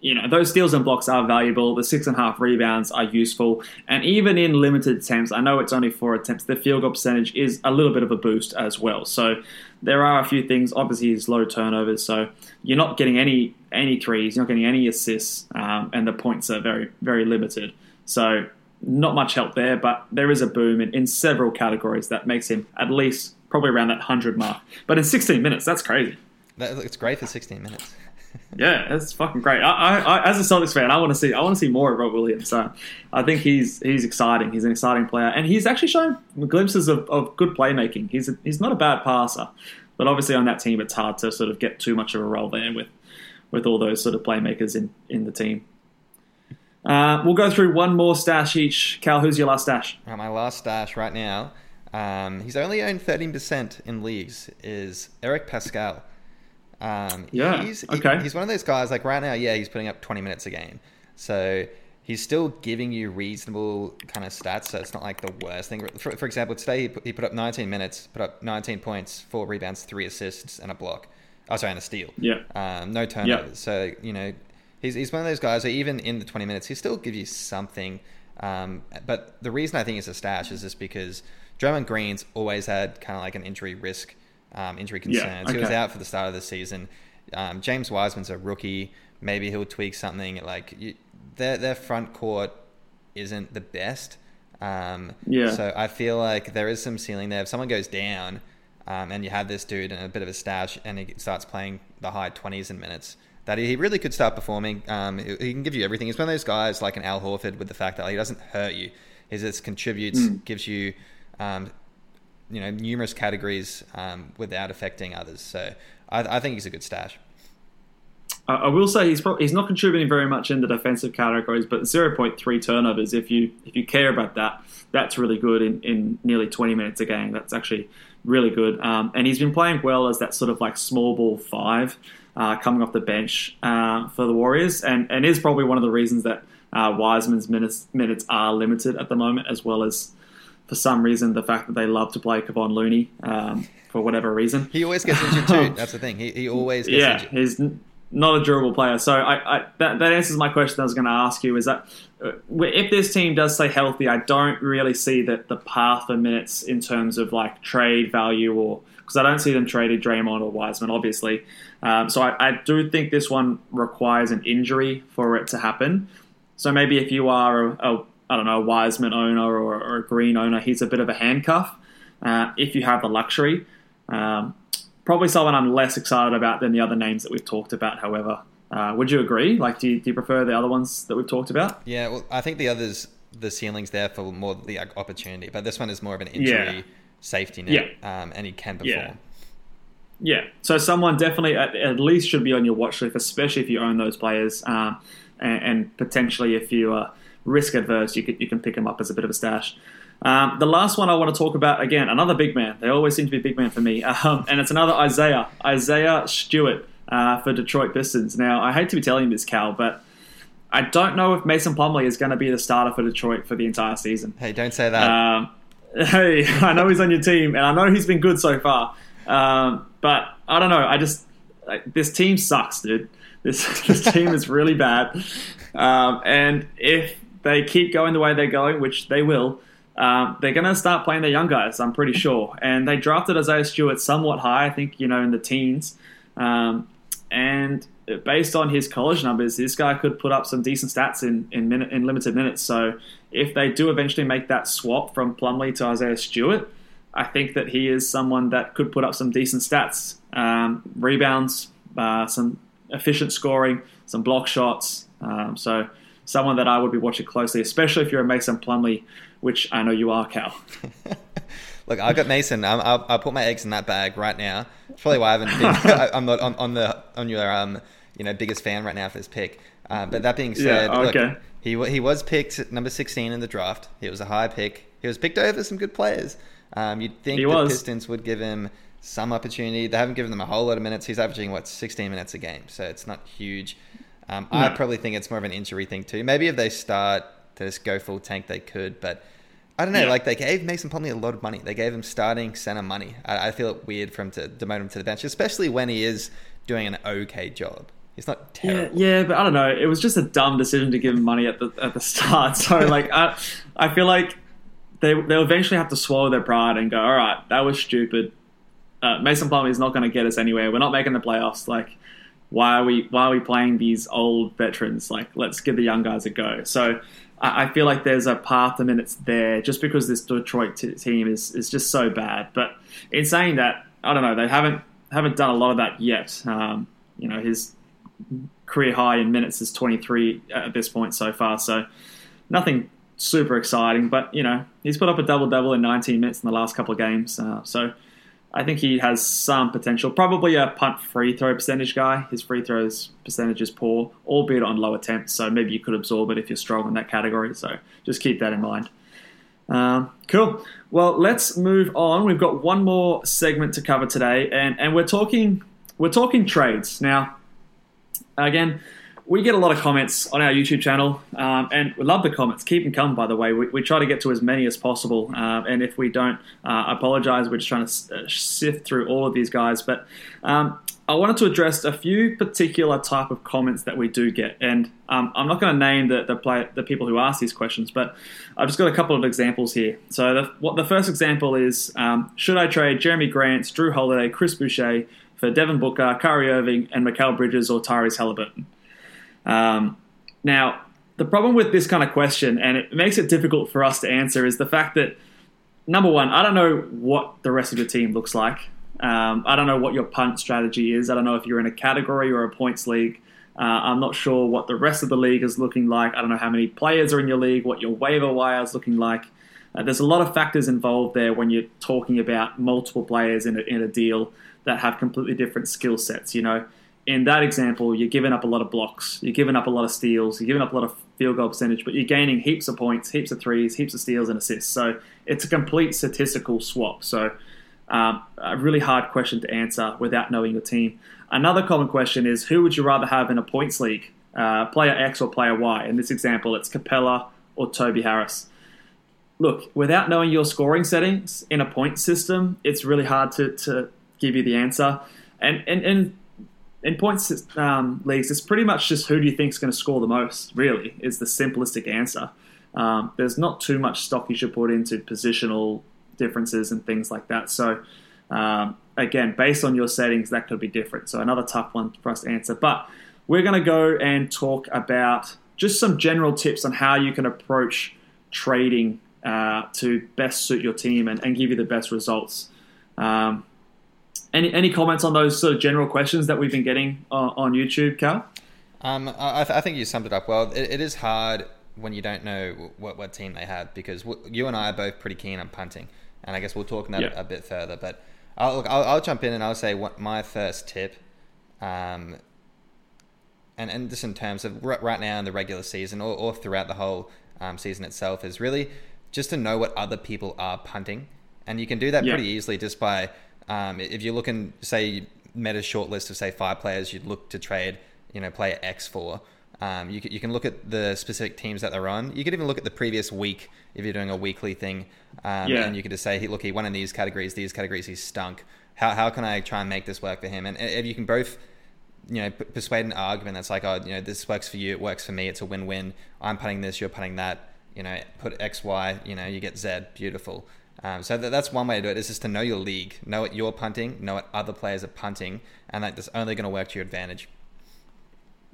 you know, those steals and blocks are valuable. The six and a half rebounds are useful. And even in limited attempts, I know it's only four attempts, the field goal percentage is a little bit of a boost as well. So there are a few things. Obviously, he's low turnovers, so you're not getting any any threes, you're not getting any assists, um, and the points are very, very limited. So not much help there, but there is a boom in, in several categories that makes him at least probably around that 100 mark. But in 16 minutes, that's crazy. That, it's great for 16 minutes. Yeah, that's fucking great. I, I, I, as a Celtics fan, I want to see I want to see more of Rob Williams. So I think he's he's exciting. He's an exciting player, and he's actually shown glimpses of, of good playmaking. He's a, he's not a bad passer, but obviously on that team, it's hard to sort of get too much of a role there with with all those sort of playmakers in in the team. Uh, we'll go through one more stash each. Cal, who's your last stash? Uh, my last stash right now, um, he's only owned 13% in leagues, is Eric Paschall. Um, Yeah, he's, okay. He's one of those guys, like right now, yeah, he's putting up 20 minutes a game. So he's still giving you reasonable kind of stats, so it's not like the worst thing. For, for example, today he put, he put up 19 minutes, put up 19 points, four rebounds, three assists, and a block. Oh, sorry, and a steal. Yeah. Um, no turnovers. So, you know, he's, he's one of those guys that even in the 20 minutes, he still gives you something. Um, but the reason I think it's a stash is just because Draymond Green's always had kind of like an injury risk, um, injury Yeah, concerns. He was out for the start of the season. Um, James Wiseman's a rookie. Maybe he'll tweak something. Like you, their their front court isn't the best. Um, Yeah. So I feel like there is some ceiling there. If someone goes down, um, and you have this dude in a bit of a stash, and he starts playing the high twenties in minutes, that he really could start performing. Um, he, can give you everything. He's one of those guys like an Al Horford with the fact that he doesn't hurt you. He just contributes, Mm. gives you, um, you know, numerous categories um, without affecting others. So I, I think he's a good stash. I I will say he's probably, he's not contributing very much in the defensive categories, but 0.3 turnovers. If you if you care about that, that's really good in, in nearly 20 minutes a game. That's actually really good. Um, and he's been playing well as that sort of like small ball five uh, coming off the bench uh, for the Warriors, and and is probably one of the reasons that uh, Wiseman's minutes minutes are limited at the moment, as well as for some reason the fact that they love to play Kevon Looney um, for whatever reason. He always gets injured too. That's the thing. He, he always gets yeah, injured. he's not a durable player. So I, I that, that answers my question. I was going to ask you is that uh, if this team does stay healthy, I don't really see that the path for minutes in terms of like trade value or because I don't see them trading Draymond or Wiseman, obviously. Um, so I, I do think this one requires an injury for it to happen. So maybe if you are a, a I don't know a Wiseman owner or, or a Green owner, he's a bit of a handcuff. Uh, if you have the luxury, um, probably someone I'm less excited about than the other names that we've talked about. However, uh, would you agree? Like, do you, do you prefer the other ones that we've talked about? Yeah, well, I think the others, the ceiling's there for more the opportunity, but this one is more of an injury Yeah. Safety net, Yeah. um, and he can perform. Yeah, so someone definitely at, at least should be on your watch list, especially if you own those players, um, and, and potentially if you are risk adverse, you can you can pick them up as a bit of a stash. Um, the last one I want to talk about again, another big man. They always seem to be big man for me, um, and it's another Isaiah Isaiah Stewart uh, for Detroit Pistons. Now I hate to be telling you this, Cal, but I don't know if Mason Plumlee is going to be the starter for Detroit for the entire season. Hey, don't say that. Um, hey, I know he's on your team, and I know he's been good so far. Um, but I don't know. I just like, this team sucks, dude. This this team is really bad. Um, and if they keep going the way they're going, which they will, um, they're going to start playing their young guys. I'm pretty sure. And they drafted Isaiah Stewart somewhat high. I think you know in the teens. Um, and based on his college numbers, this guy could put up some decent stats in in, minute, in limited minutes. So if they do eventually make that swap from Plumlee to Isaiah Stewart, I think that he is someone that could put up some decent stats, um, rebounds, uh, some efficient scoring, some block shots. Um, so someone that I would be watching closely, especially if you're a Mason Plumlee, which I know you are, Cal. Look, I got Mason. I'm, I'll, I'll put my eggs in that bag right now. That's probably why I haven't been. I, I'm not on, on the on your um you know biggest fan right now for this pick. Uh, but that being said, Yeah, look, okay. He he was picked number 16 in the draft. He was a high pick. He was picked over some good players. Um, you'd think He the was. Pistons would give him some opportunity. They haven't given him a whole lot of minutes. He's averaging what 16 minutes a game, so it's not huge. Um, I probably think it's more of an injury thing too. Maybe if they start to just go full tank, they could, but. I don't know. Yeah. Like they gave Mason Plumlee a lot of money. They gave him starting center money. I, I feel it weird for him to demote him to the bench, especially when he is doing an okay job. He's not Yeah, terrible. yeah, but I don't know. It was just a dumb decision to give him money at the at the start. So like, I I feel like they they'll eventually have to swallow their pride and go, all right, that was stupid. Uh, Mason Plumlee is not going to get us anywhere. We're not making the playoffs. Like, why are we why are we playing these old veterans? Like, let's give the young guys a go. So. I I feel like there's a path to minutes there just because this Detroit t- team is, is just so bad. But in saying that, I don't know. They haven't haven't done a lot of that yet. Um, you know, his career high in minutes is 23 at this point so far. So nothing super exciting, but you know he's put up a double double in 19 minutes in the last couple of games. Uh, so I think he has some potential. Probably a punt free throw percentage guy. His free throws percentage is poor, albeit on low attempts. So maybe you could absorb it if you're strong in that category. So just keep that in mind. Um, cool. Well, let's move on. We've got one more segment to cover today, and and we're talking we're talking trades now. Again, we get a lot of comments on our YouTube channel, um, and we love the comments. Keep them coming, by the way. We, we try to get to as many as possible, um, and if we don't, uh, apologize. We're just trying to uh, sift through all of these guys, but um, I wanted to address a few particular type of comments that we do get, and um, I'm not going to name the the, play, the people who ask these questions, but I've just got a couple of examples here. So the, what the first example is: um, Should I trade Jerami Grant, Jrue Holiday, Chris Boucher for Devin Booker, Kyrie Irving, and Mikal Bridges or Tyrese Halliburton? Um, now, the problem with this kind of question, and it makes it difficult for us to answer, is the fact that number one, I don't know what the rest of your team looks like. Um, I don't know what your punt strategy is. I don't know if you're in a category or a points league. Uh, I'm not sure what the rest of the league is looking like. I don't know how many players are in your league, what your waiver wire is looking like. Uh, there's a lot of factors involved there when you're talking about multiple players in a, in a deal that have completely different skill sets. You know, in that example, you're giving up a lot of blocks, you're giving up a lot of steals, you're giving up a lot of field goal percentage, but you're gaining heaps of points, heaps of threes, heaps of steals and assists. So it's a complete statistical swap. So um, a really hard question to answer without knowing your team. Another common question is who would you rather have in a points league? uh, player X or player Y. In this example, it's Capela or Toby Harris. Look, without knowing your scoring settings in a point system, it's really hard to, to give you the answer. And and, and in points um, leagues, it's pretty much just who do you think is going to score the most. Really, is the simplistic answer. Um, there's not too much stock you should put into positional differences and things like that. So um, again, based on your settings, that could be different. So another tough one for us to answer. But we're going to go and talk about just some general tips on how you can approach trading uh, to best suit your team and, and, give you the best results. Um, any any comments on those sort of general questions that we've been getting on, on YouTube, Cal? Um, I, I, think you summed it up well. It, it is hard when you don't know what, what team they have because w- you and I are both pretty keen on punting, and I guess we'll talk on that yeah. a, a, bit further. But I'll, look, I'll, I'll, jump in and I'll say what my first tip, um, and and just in terms of right now in the regular season or, or throughout the whole um, season itself is really just to know what other people are punting, and you can do that yeah. pretty easily just by um, if you're looking, say, meta short list of say five players you'd look to trade, you know, player X for. Um, you, can, you can look at the specific teams that they're on. You could even look at the previous week if you're doing a weekly thing. Um, yeah. And you could just say, hey, look, he won in these categories, these categories, he's stunk. How, how can I try and make this work for him? And if you can both, you know, persuade an argument that's like, oh, you know, this works for you, it works for me, it's a win-win. I'm putting this, you're putting that. You know, put X, Y, you know, you get Z. Beautiful. Um, so that, that's one way to do it is just to know your league, know what you're punting, know what other players are punting, and that's only going to work to your advantage.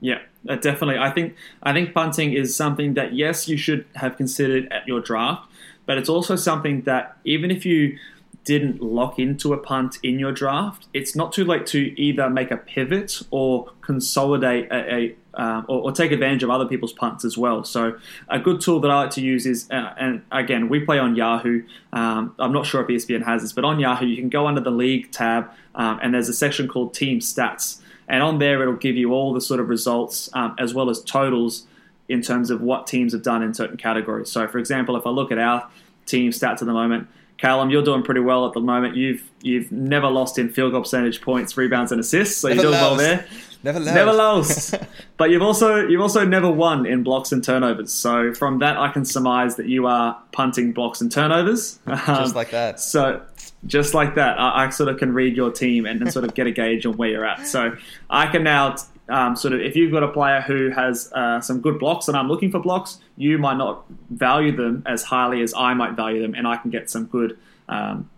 Yeah, definitely. I think I think punting is something that yes, you should have considered at your draft, but it's also something that even if you didn't lock into a punt in your draft, it's not too late to either make a pivot or consolidate a, a um, or, or, take advantage of other people's punts as well. So a good tool that I like to use is, uh, and again, we play on Yahoo. Um, I'm not sure if ESPN has this, but on Yahoo you can go under the league tab, um, and there's a section called Team Stats, and on there it'll give you all the sort of results um, as well as totals in terms of what teams have done in certain categories. So, for example, if I look at our team stats at the moment, Callum, you're doing pretty well at the moment. You've you've never lost in field goal percentage, points, rebounds, and assists, so you're doing well there. Never lost. Never lost. but you've also you've also never won in blocks and turnovers. So from that, I can surmise that you are punting blocks and turnovers. just um, like that. So just like that, I, I, sort of can read your team and, and sort of get a gauge on where you're at. So I can now um, sort of if you've got a player who has uh, some good blocks and I'm looking for blocks, you might not value them as highly as I might value them, and I can get some good um,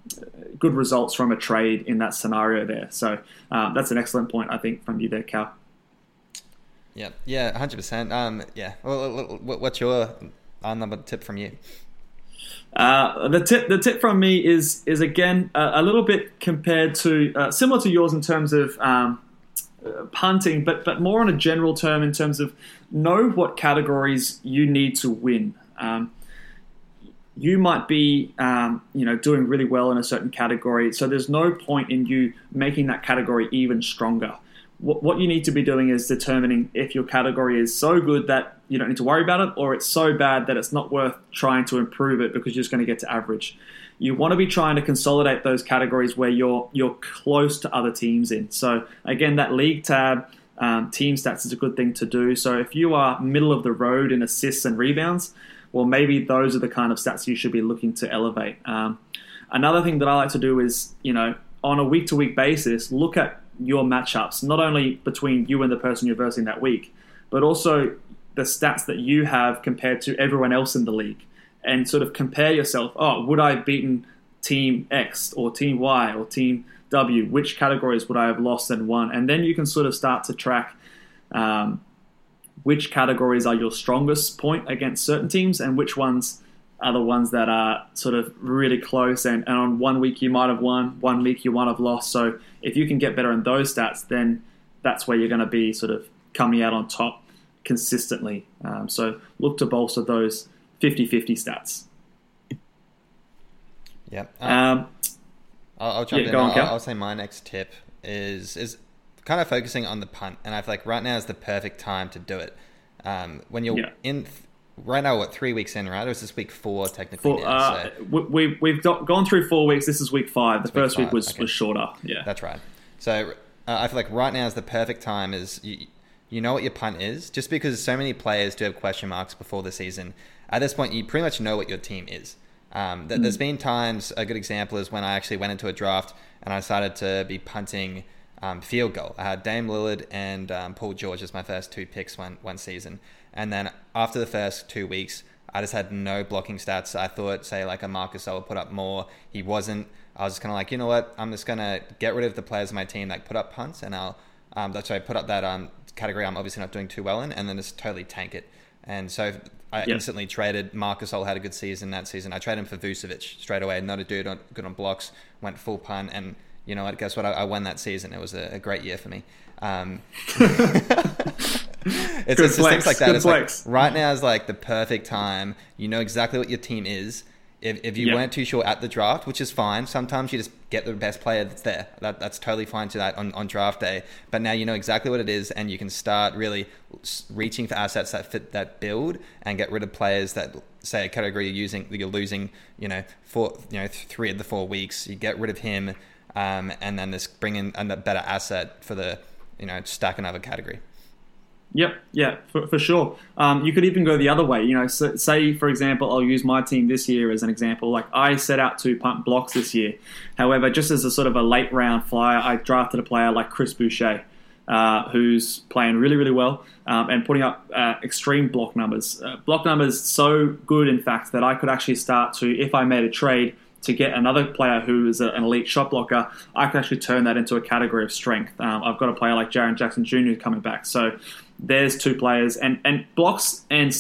good results from a trade in that scenario there. So um, that's an excellent point, I think, from you there, Cal. Yeah, yeah, hundred percent. Um, yeah. Well, what's your number tip from you? Uh, the tip, the tip from me is is again a, a little bit compared to uh, similar to yours in terms of um, punting, but but more on a general term in terms of know what categories you need to win. Um, you might be um, you know doing really well in a certain category so there's no point in you making that category even stronger what, what you need to be doing is determining if your category is so good that you don't need to worry about it or it's so bad that it's not worth trying to improve it because you're just going to get to average you want to be trying to consolidate those categories where you're you're close to other teams in. So again that league tab um, team stats is a good thing to do. So if you are middle of the road in assists and rebounds well, maybe those are the kind of stats you should be looking to elevate. Um, another thing that I like to do is, you know, on a week to week basis, look at your matchups, not only between you and the person you're versing that week, but also the stats that you have compared to everyone else in the league and sort of compare yourself. Oh, would I have beaten team X or team Y or team W? Which categories would I have lost and won? And then you can sort of start to track um, which categories are your strongest point against certain teams and which ones are the ones that are sort of really close and, and on one week you might have won, one week you might have lost. So if you can get better in those stats, then that's where you're going to be sort of coming out on top consistently. Um, so look to bolster those 50-50 stats. Yeah. Um, um, I'll, I'll, jump yeah, in. On, I'll, I'll say my next tip is is kind of focusing on the punt, and I feel like right now is the perfect time to do it. Um, when you're yeah. in right now, what three weeks in, right? It was this week four technically. Four, now, uh, so. we, we've gone through four weeks. This is week five. The first week, week was, okay. was shorter. Yeah, that's right. So uh, I feel like right now is the perfect time. Is you, you know what your punt is. Just because so many players do have question marks before the season, at this point, you pretty much know what your team is. Um, th- There's Mm. been times, a good example is when I actually went into a draft and I decided to be punting um, field goal. I had Dame Lillard and um, Paul George as my first two picks one, one season. And then after the first two weeks, I just had no blocking stats. I thought, say, like a Marcus I would put up more. He wasn't. I was just kind of like, you know what? I'm just going to get rid of the players on my team that put up punts and I'll, um, that's why I put up that um, category I'm obviously not doing too well in and then just totally tank it. And so I Yep. instantly traded. Marcus All had a good season that season. I traded him for Vucevic straight away. Not a dude on, good on blocks. Went full pun, and you know what? Guess what? I, I won that season. It was a, a great year for me. Um, it's, it's just things like that. good It's like right now is like the perfect time. You know exactly what your team is. If, if you Yep. weren't too sure at the draft, which is fine, sometimes you just get the best player that's there. That, that's totally fine to that on, on draft day. But now you know exactly what it is, and you can start really reaching for assets that fit that build and get rid of players that say a category you're using you're losing. You know, four, you know, three of the four weeks. You get rid of him, um, and then just bring in a better asset for the you know stack another category. Yep, yeah, for, for sure. Um, you could even go the other way. You know, so, say for example, I'll use my team this year as an example. Like I set out to punt blocks this year. However, just as a sort of a late round flyer, I drafted a player like Chris Boucher, uh, who's playing really, really well um, and putting up uh, extreme block numbers. Uh, block numbers so good, in fact, that I could actually start to, if I made a trade to get another player who is a, an elite shot blocker, I could actually turn that into a category of strength. Um, I've got a player like Jaren Jackson Jr. coming back, so there's two players, and and blocks and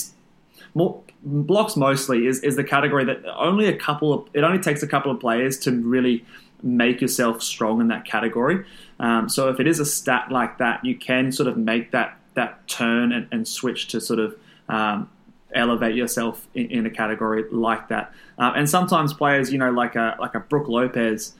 more, blocks mostly is, is the category that only a couple of it only takes a couple of players to really make yourself strong in that category. Um, so if it is a stat like that, you can sort of make that that turn and, and switch to sort of um, elevate yourself in, in a category like that. Um, and sometimes players, you know, like a like a Brooke Lopez,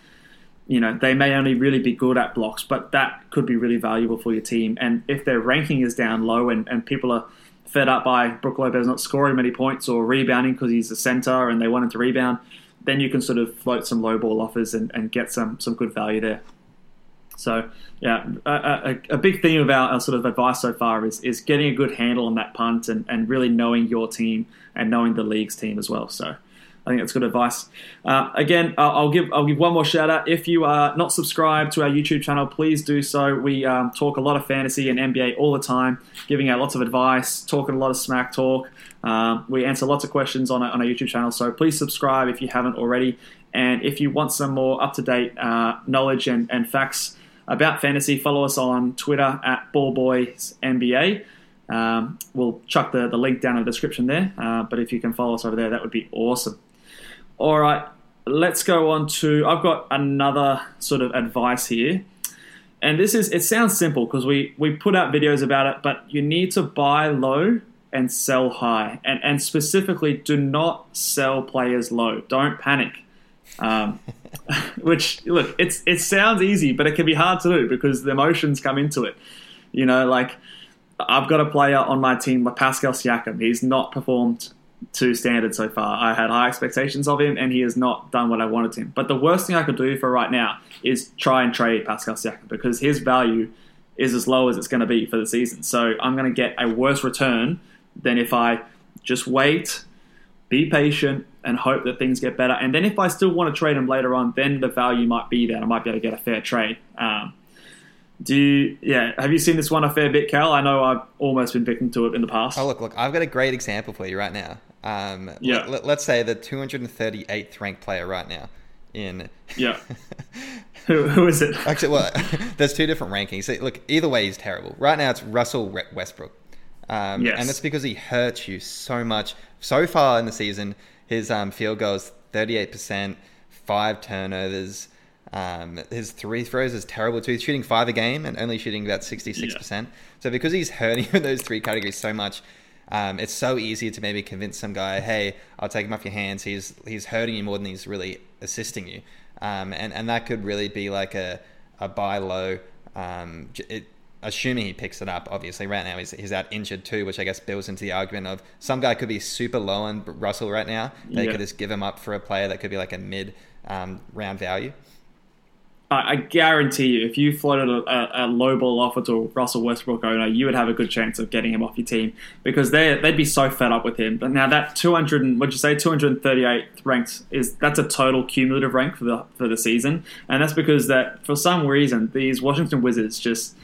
you know, they may only really be good at blocks, but that could be really valuable for your team. And if their ranking is down low and, and people are fed up by Brooke Lopez not scoring many points or rebounding because he's a center and they want him to rebound, then you can sort of float some low ball offers and, and get some some good value there. So yeah, a, a, a big theme of our, our sort of advice so far is is getting a good handle on that punt and, and really knowing your team and knowing the league's team as well. So I think that's good advice. Uh, again, I'll, I'll give I'll give one more shout out. If you are not subscribed to our YouTube channel, please do so. We um, talk a lot of fantasy and NBA all the time, giving out lots of advice, talking a lot of smack talk. Um, we answer lots of questions on our, on our YouTube channel, so please subscribe if you haven't already. And if you want some more up to date uh, knowledge and, and facts about fantasy, follow us on Twitter at BallBoysNBA. Um, we'll chuck the, the link down in the description there, uh, but if you can follow us over there, that would be awesome. All right, let's go on to. I've got another sort of advice here. And this is, it sounds simple because we, we put out videos about it, but you need to buy low and sell high. And, and specifically, do not sell players low. Don't panic. Um, which, look, it's it sounds easy, but it can be hard to do because the emotions come into it. You know, like I've got a player on my team, like Pascal Siakam. He's not performed to standard so far. I had high expectations of him, and he has not done what I wanted him. But the worst thing I could do for right now is try and trade Pascal Siakam because his value is as low as it's going to be for the season. So I'm going to get a worse return than if I just wait, be patient, and hope that things get better. And then if I still want to trade him later on, then the value might be there. I might be able to get a fair trade. Um, do you, yeah, have you seen this one a fair bit, Cal? I know I've almost been victim to it in the past. Oh, look, look, I've got a great example for you right now. Um, Yeah. Let, us say the 238th ranked player right now in. Yeah. who, who is it? Actually, well, there's two different rankings. So, Look, either way, he's terrible. Right now, it's Russell Re- Westbrook. Um, Yes. And it's because he hurts you so much. So far in the season, his um, field goals 38%, five turnovers. Um, his three throws is terrible too. He's shooting five a game and only shooting about 66%. So because he's hurting you in those three categories so much, um, it's so easy to maybe convince some guy, hey, I'll take him off your hands. He's he's hurting you more than he's really assisting you, um, and and that could really be like a a buy low. Um, it, assuming he picks it up, obviously right now he's, he's out injured too, which I guess builds into the argument of some guy could be super low on Russell right now. They Yeah. could just give him up for a player that could be like a mid um, round value. I guarantee you, if you floated a, a, a low ball offer to a Russell Westbrook owner, you would have a good chance of getting him off your team because they they'd be so fed up with him. But now that 200, what'd you say, 238th ranked is that's a total cumulative rank for the for the season, and that's because that for some reason these Washington Wizards just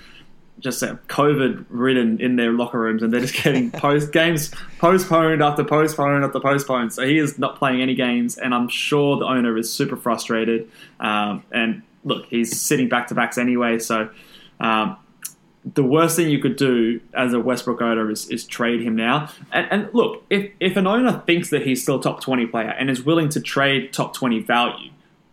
just uh, COVID ridden in their locker rooms, and they're just getting post games postponed after postponed after postponed. So he is not playing any games, and I'm sure the owner is super frustrated. Um, and look, he's sitting back to backs anyway, so. Um, the worst thing you could do as a Westbrook owner is, is trade him now. And, and, look, if, if an owner thinks that he's still top 20 player and is willing to trade top 20 value,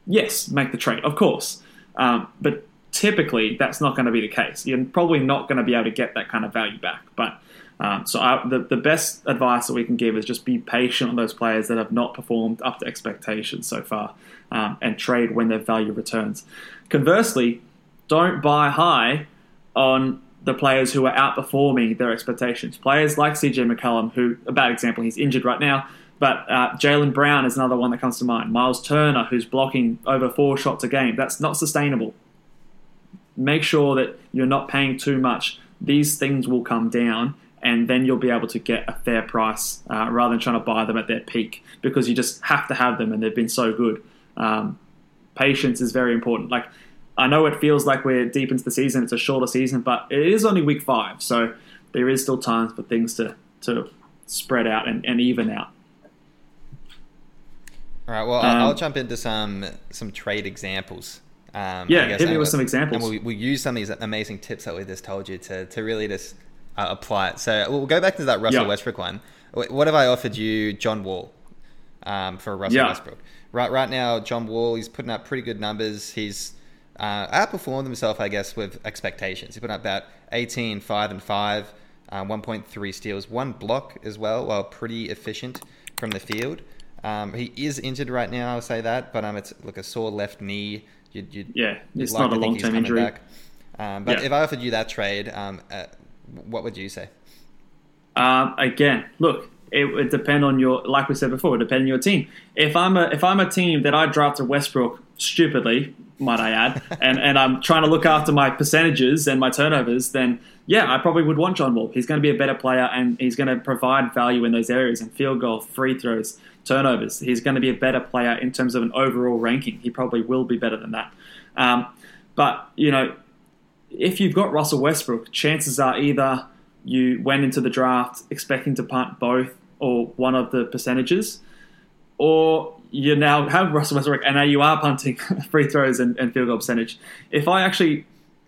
yes, make the trade, of course. Um, but typically that's not going to be the case. You're probably not going to be able to get that kind of value back. But um, so I, the the best advice that we can give is just be patient on those players that have not performed up to expectations so far, um, and trade when their value returns. Conversely, don't buy high on the players who are outperforming their expectations. Players like CJ McCollum, who a bad example, he's injured right now. But uh, Jaylen Brown is another one that comes to mind. Myles Turner, who's blocking over four shots a game. That's not sustainable make sure that you're not paying too much. These things will come down, and then you'll be able to get a fair price uh, rather than trying to buy them at their peak because you just have to have them, and they've been so good. Um, patience is very important. Like I know it feels like we're deep into the season; it's a shorter season, but it is only week five, so there is still time for things to to spread out and, and even out. All right. Well, um, I'll jump into some some trade examples. Um, yeah, hit me with some examples. And we'll, we'll, use some of these amazing tips that we just told you to, to really just uh, apply it. So we'll go back to that Russell Westbrook one. What have I offered you, John Wall, um, for Russell Westbrook? Right, right now, John Wall, he's putting up pretty good numbers. He's uh, outperformed himself, I guess, with expectations. He put up about 18, 5 and 5, uh, 1.3 steals, one block as well, while pretty efficient from the field. Um, he is injured right now, I'll say that, but um, it's like a sore left knee. You'd, you'd, yeah, it's like not a long term injury. Um, but yeah. if I offered you that trade, um, uh, what would you say? Um, again, look, it would depend on your, like we said before, it depend on your team. If I'm a if I'm a team that I drafted Westbrook stupidly, might I add, and and I'm trying to look after my percentages and my turnovers, then yeah, I probably would want John Wall. He's going to be a better player and he's going to provide value in those areas and field goal, free throws turnovers. He's going to be a better player in terms of an overall ranking. He probably will be better than that. Um, but, you know, if you've got Russell Westbrook, chances are either you went into the draft expecting to punt both or one of the percentages, or you now have Russell Westbrook and now you are punting free throws and, and field goal percentage. If I actually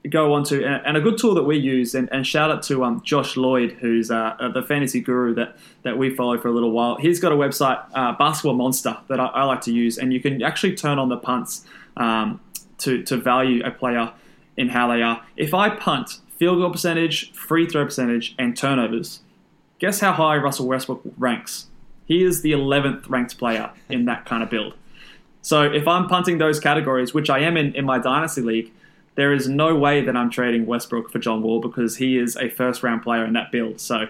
go on to, and a good tool that we use, and, and shout out to um, Josh Lloyd, who's uh, uh, the fantasy guru that, that we follow for a little while. He's got a website, uh, Basketball Monster, that I, I, like to use, and you can actually turn on the punts um, to, to value a player in how they are. If I punt field goal percentage, free throw percentage, and turnovers, guess how high Russell Westbrook ranks? He is the 11th ranked player in that kind of build. So if I'm punting those categories, which I am in, in my Dynasty League, there is no way that I'm trading Westbrook for John Wall because he is a first round player in that build. So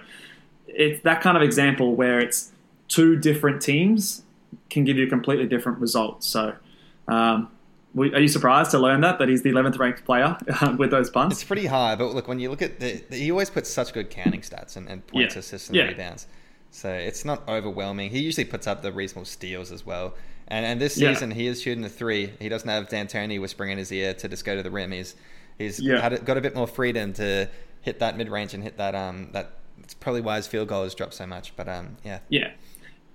it's that kind of example where it's two different teams can give you completely different result. So, um, are you surprised to learn that that he's the 11th ranked player with those punts? It's pretty high, but look when you look at the, he always puts such good counting stats and, and points, yeah. assists, and yeah. rebounds. So it's not overwhelming. He usually puts up the reasonable steals as well. And and this season yeah. he is shooting a three. He doesn't have D'Antoni whispering in his ear to just go to the rim. He's he's had, got a bit more freedom to hit that mid range and hit that um that. It's probably why his field goal has dropped so much. But um yeah yeah.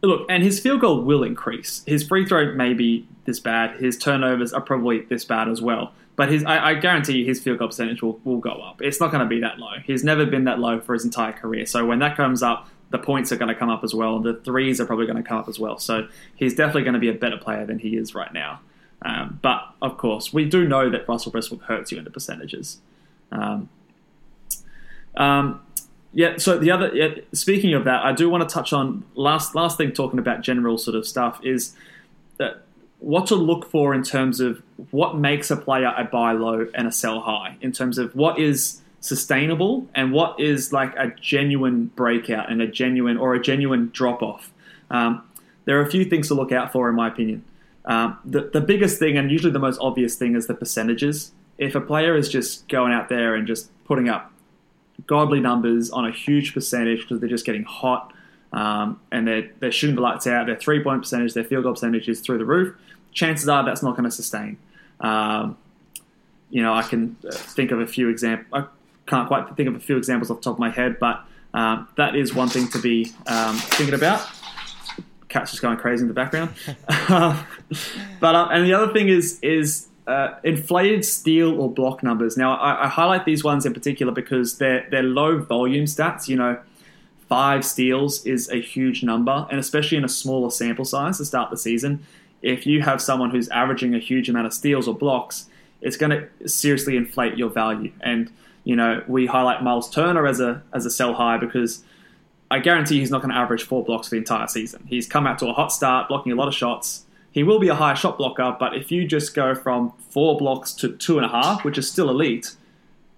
Look, and his field goal will increase. His free throw may be this bad. His turnovers are probably this bad as well. But his, I, I guarantee you, his field goal percentage will, will go up. It's not going to be that low. He's never been that low for his entire career. So when that comes up, the points are going to come up as well. The threes are probably going to come up as well. So he's definitely going to be a better player than he is right now. Um, but of course, we do know that Russell Westbrook hurts you in the percentages. Um, um, yeah. So the other, yeah, speaking of that, I do want to touch on last last thing talking about general sort of stuff is that what to look for in terms of what makes a player a buy low and a sell high. In terms of what is sustainable and what is like a genuine breakout and a genuine or a genuine drop off. Um, there are a few things to look out for, in my opinion. Um, the the biggest thing, and usually the most obvious thing, is the percentages. If a player is just going out there and just putting up godly numbers on a huge percentage because they're just getting hot um, and they're, they're shooting the lights out, their three point percentage, their field goal percentage is through the roof, chances are that's not going to sustain. Um, you know, I can uh, think of a few examples. I can't quite think of a few examples off the top of my head, but um, that is one thing to be um, thinking about. Cat's just going crazy in the background. but uh, and the other thing is is uh, inflated steal or block numbers. Now I, I, highlight these ones in particular because they're they're low volume stats. You know, five steals is a huge number, and especially in a smaller sample size to start the season. If you have someone who's averaging a huge amount of steals or blocks, it's going to seriously inflate your value. And you know, we highlight Myles Turner as a as a sell high because I guarantee he's not going to average four blocks for the entire season. He's come out to a hot start, blocking a lot of shots. He will be a high shot blocker, but if you just go from four blocks to two and a half, which is still elite,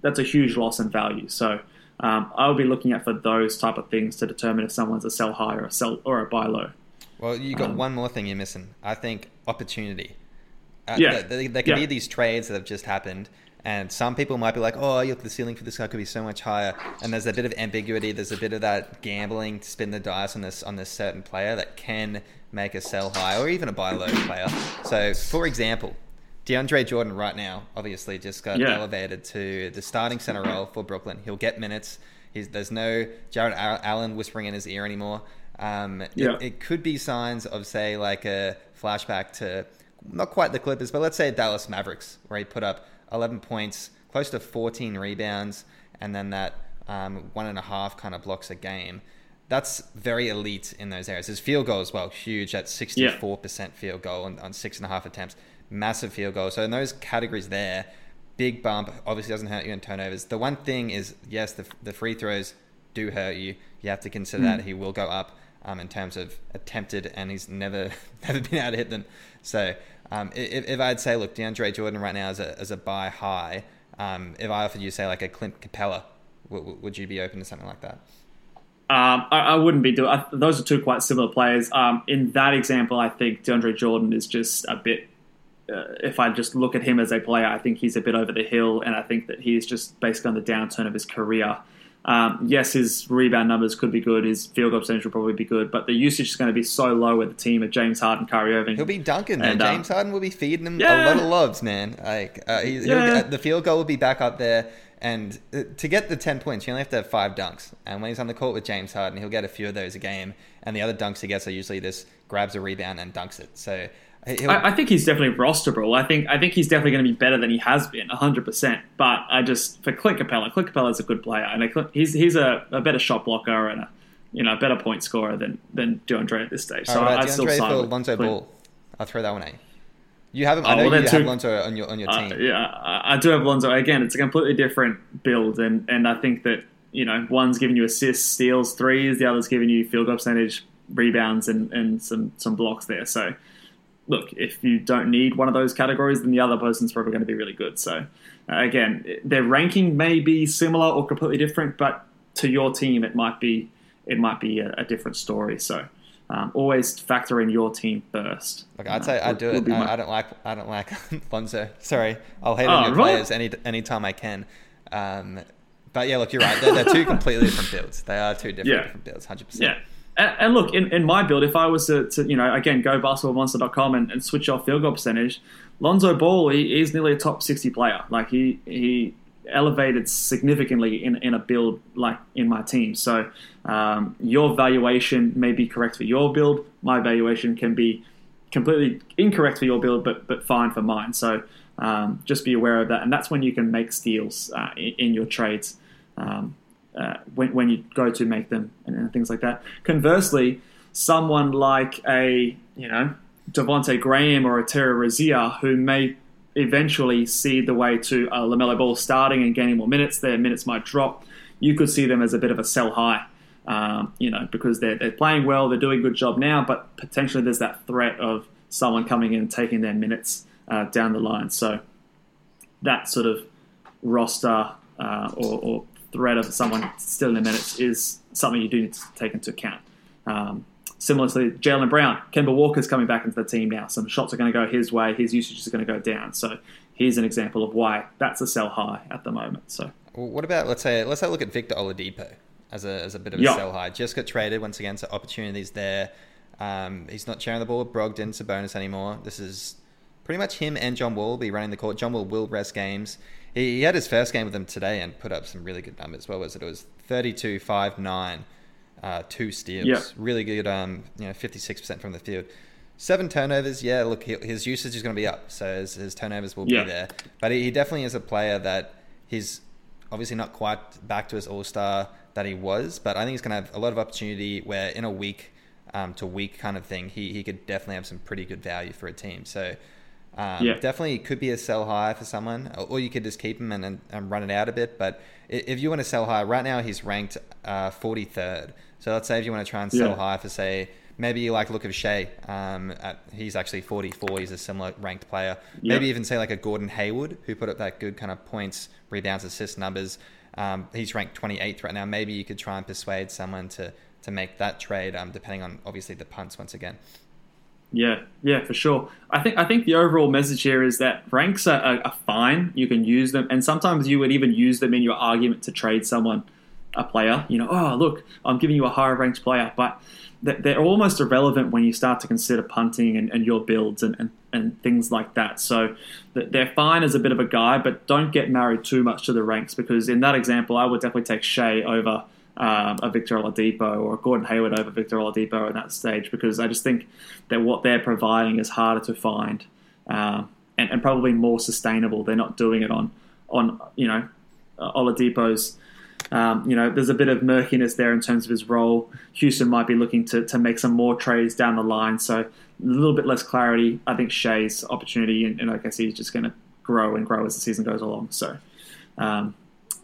that's a huge loss in value. So um, I would be looking at for those type of things to determine if someone's a sell high or a sell or a buy low. Well, you got um, one more thing you're missing. I think opportunity. Uh, yeah, there, there can yeah. be these trades that have just happened, and some people might be like, "Oh, look, the ceiling for this guy could be so much higher." And there's a bit of ambiguity. There's a bit of that gambling to spin the dice on this on this certain player that can make a sell high or even a buy low player. So, for example, DeAndre Jordan right now obviously just got yeah. elevated to the starting center role for Brooklyn. He'll get minutes. He's, there's no Jarrett Allen whispering in his ear anymore. Um, yeah. it, it could be signs of say like a flashback to not quite the Clippers, but let's say Dallas Mavericks, where he put up 11 points, close to 14 rebounds, and then that um, one and a half kind of blocks a game. That's very elite in those areas. His field goal as well, huge at 64% yeah. field goal on, on six and a half attempts. Massive field goal. So in those categories there, big bump obviously doesn't hurt you in turnovers. The one thing is, yes, the, the free throws do hurt you. You have to consider mm. that he will go up um, in terms of attempted, and he's never never been able to hit them. So um, if, if, I'd say, look, DeAndre Jordan right now is a, as a buy high, um, if I offered you, say, like a Clint Capela, w- would you be open to something like that? Um, I, I, wouldn't be doing. those are two quite similar players. Um, in that example, I think DeAndre Jordan is just a bit. Uh, if I just look at him as a player, I think he's a bit over the hill, and I think that he's just basically on the downturn of his career. Um, yes, his rebound numbers could be good. His field goal percentage will probably be good, but the usage is going to be so low with the team of James Harden, Kyrie Irving. He'll be dunking, man. And, uh, James Harden will be feeding him yeah. a lot of lobs, man. Like uh, yeah. get, the field goal will be back up there. And uh, to get the 10 points, you only have to have five dunks. And when he's on the court with James Harden, he'll get a few of those a game. And the other dunks he gets are usually just grabs a rebound and dunks it. So I, I, think he's definitely rosterable. I think I think he's definitely going to be better than he has been, hundred percent. But I just for Clint Capela, Clint Capela is a good player, and he's he's a, a, better shot blocker and a you know a better point scorer than than DeAndre at this stage. So right, I, still side for Lonzo Ball. I'll throw that one at you. You have him. I oh, know well, you have Lonzo on your on your uh, team. Uh, yeah, I do have Lonzo. Again, it's a completely different build, and and I think that you know one's giving you assists, steals, threes. The other's giving you field goal percentage, rebounds, and and some some blocks there. So look, if you don't need one of those categories, then the other person's probably going to be really good. So, uh, again, their ranking may be similar or completely different, but to your team, it might be it might be a, a different story. So, um, always factor in your team first. Look, I'd say uh, I do it. I, my... I, don't like I don't like Lonzo. Sorry, I'll hate oh, on your right? players any anytime I can. Um, but yeah, look, you're right. They're, they're two completely different builds. They are two different, yeah. different builds, hundred percent. Yeah and, look, in, in my build, if I was to, to you know, again, go basketballmonster.com and, and switch off field goal percentage, Lonzo Ball, he, he's nearly a top 60 player. Like, he, he elevated significantly in, in a build like in my team. So, um, your valuation may be correct for your build. My valuation can be completely incorrect for your build, but, but fine for mine. So, um, just be aware of that. And that's when you can make steals uh, in, in, your trades. Um, uh, when, when you go to make them and, and, things like that. Conversely, someone like a you know Devonte Graham or a Terry Rozier who may eventually see the way to a Lamelo Ball starting and gaining more minutes. Their minutes might drop. You could see them as a bit of a sell high. Um, you know, because they're, they're playing well, they're doing a good job now, but potentially there's that threat of someone coming in and taking their minutes uh, down the line. So that sort of roster uh, or, or threat of someone still in the minutes is something you do need to take into account. Um, similar to Jaylen Brown, Kemba Walker's coming back into the team now. Some shots are going to go his way. His usage is going to go down. So here's an example of why that's a sell high at the moment. So well, what about let's say let's have a look at Victor Oladipo as a as a bit of a yep. sell high. Just got traded once again, so opportunities there. Um, he's not sharing the ball with Brogdon, Sabonis anymore. This is pretty much him and John Wall will be running the court. John Wall will rest games. He, he had his first game with them today and put up some really good numbers. What was it? It was 32, 5, 9, uh, two steals. Yep. Really good, um, you know, 56% from the field. Seven turnovers, yeah, look, his usage is going to be up, so his, his turnovers will yeah. be there. But he definitely is a player that he's obviously not quite back to his all star that he was, but I think he's going to have a lot of opportunity where in a week um, to week kind of thing, he, he could definitely have some pretty good value for a team. So um, yeah. definitely could be a sell high for someone, or you could just keep him and, and, and, run it out a bit. But if you want to sell high, right now he's ranked uh, 43rd. So let's say if you want to try and sell yeah. high for say maybe you like look of Shai. Um, at, he's actually 44. He's a similar ranked player. Maybe even say like a Gordon Hayward who put up that good kind of points, rebounds, assist numbers. Um, he's ranked 28th right now. Maybe you could try and persuade someone to to make that trade, um, depending on obviously the punts once again. Yeah, yeah, for sure. I think I think the overall message here is that ranks are, are, are, fine. You can use them, and sometimes you would even use them in your argument to trade someone, a player. You know, oh look, I'm giving you a higher ranked player, but they're almost irrelevant when you start to consider punting and, and your builds and, and, and, things like that. So they're fine as a bit of a guide, but don't get married too much to the ranks because in that example, I would definitely take Shai over um, a Victor Oladipo or Gordon Hayward over Victor Oladipo at that stage because I just think that what they're providing is harder to find um, and, and, probably more sustainable. They're not doing it on on you know Oladipo's. Um, you know, there's a bit of murkiness there in terms of his role. Houston might be looking to, to make some more trades down the line, so a little bit less clarity. I think Shai's opportunity, and, and I guess he's just going to grow and grow as the season goes along. So, um,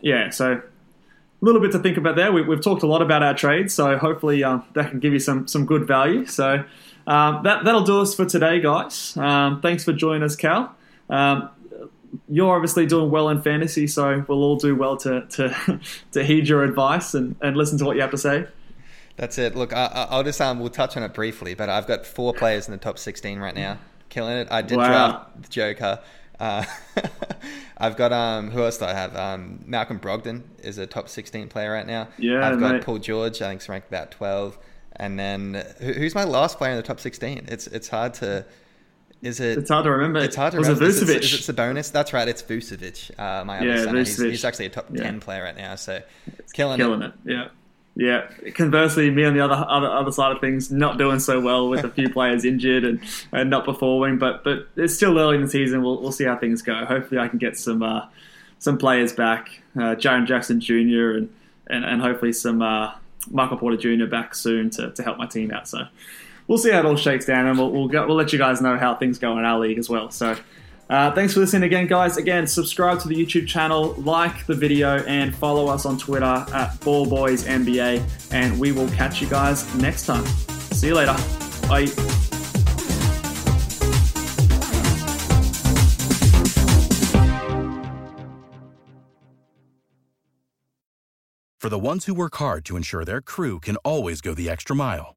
yeah, so a little bit to think about there. We, have talked a lot about our trades, so hopefully uh, that can give you some some good value. So um, that that'll do us for today, guys. Um, thanks for joining us, Cal. Um, you're obviously doing well in fantasy, so we'll all do well to to, to heed your advice and, and listen to what you have to say. That's it. Look, I, will just um, we'll touch on it briefly, but I've got four players in the top 16 right now, killing it. I did wow. draft Joker. Uh, I've got um, who else do I have? Um, Malcolm Brogdon is a top 16 player right now. Yeah, I've got mate. Paul George. I think he's ranked about 12. And then who's my last player in the top 16? It's it's hard to. Is it? It's hard to remember. It's hard to was remember. It Vucevic? Is it, is it Sabonis? That's right. It's Vucevic. Uh, my other yeah, son. He's, he's, actually a top yeah. 10 player right now. So killing, killing it. it. Yeah. Yeah. Conversely, me on the other, other other side of things, not doing so well with a few players injured and, and not performing. But but it's still early in the season. We'll we'll see how things go. Hopefully, I can get some uh, some players back. Uh, Jaren Jackson Jr. and and, and hopefully some uh, Michael Porter Jr. back soon to, to help my team out. So we'll see how it all shakes down, and we'll we'll, go, we'll let you guys know how things go in our league as well. So. Uh, thanks for listening again, guys. Again, subscribe to the YouTube channel, like the video, and follow us on Twitter at BallBoysNBA. And we will catch you guys next time. See you later. Bye. For the ones who work hard to ensure their crew can always go the extra mile,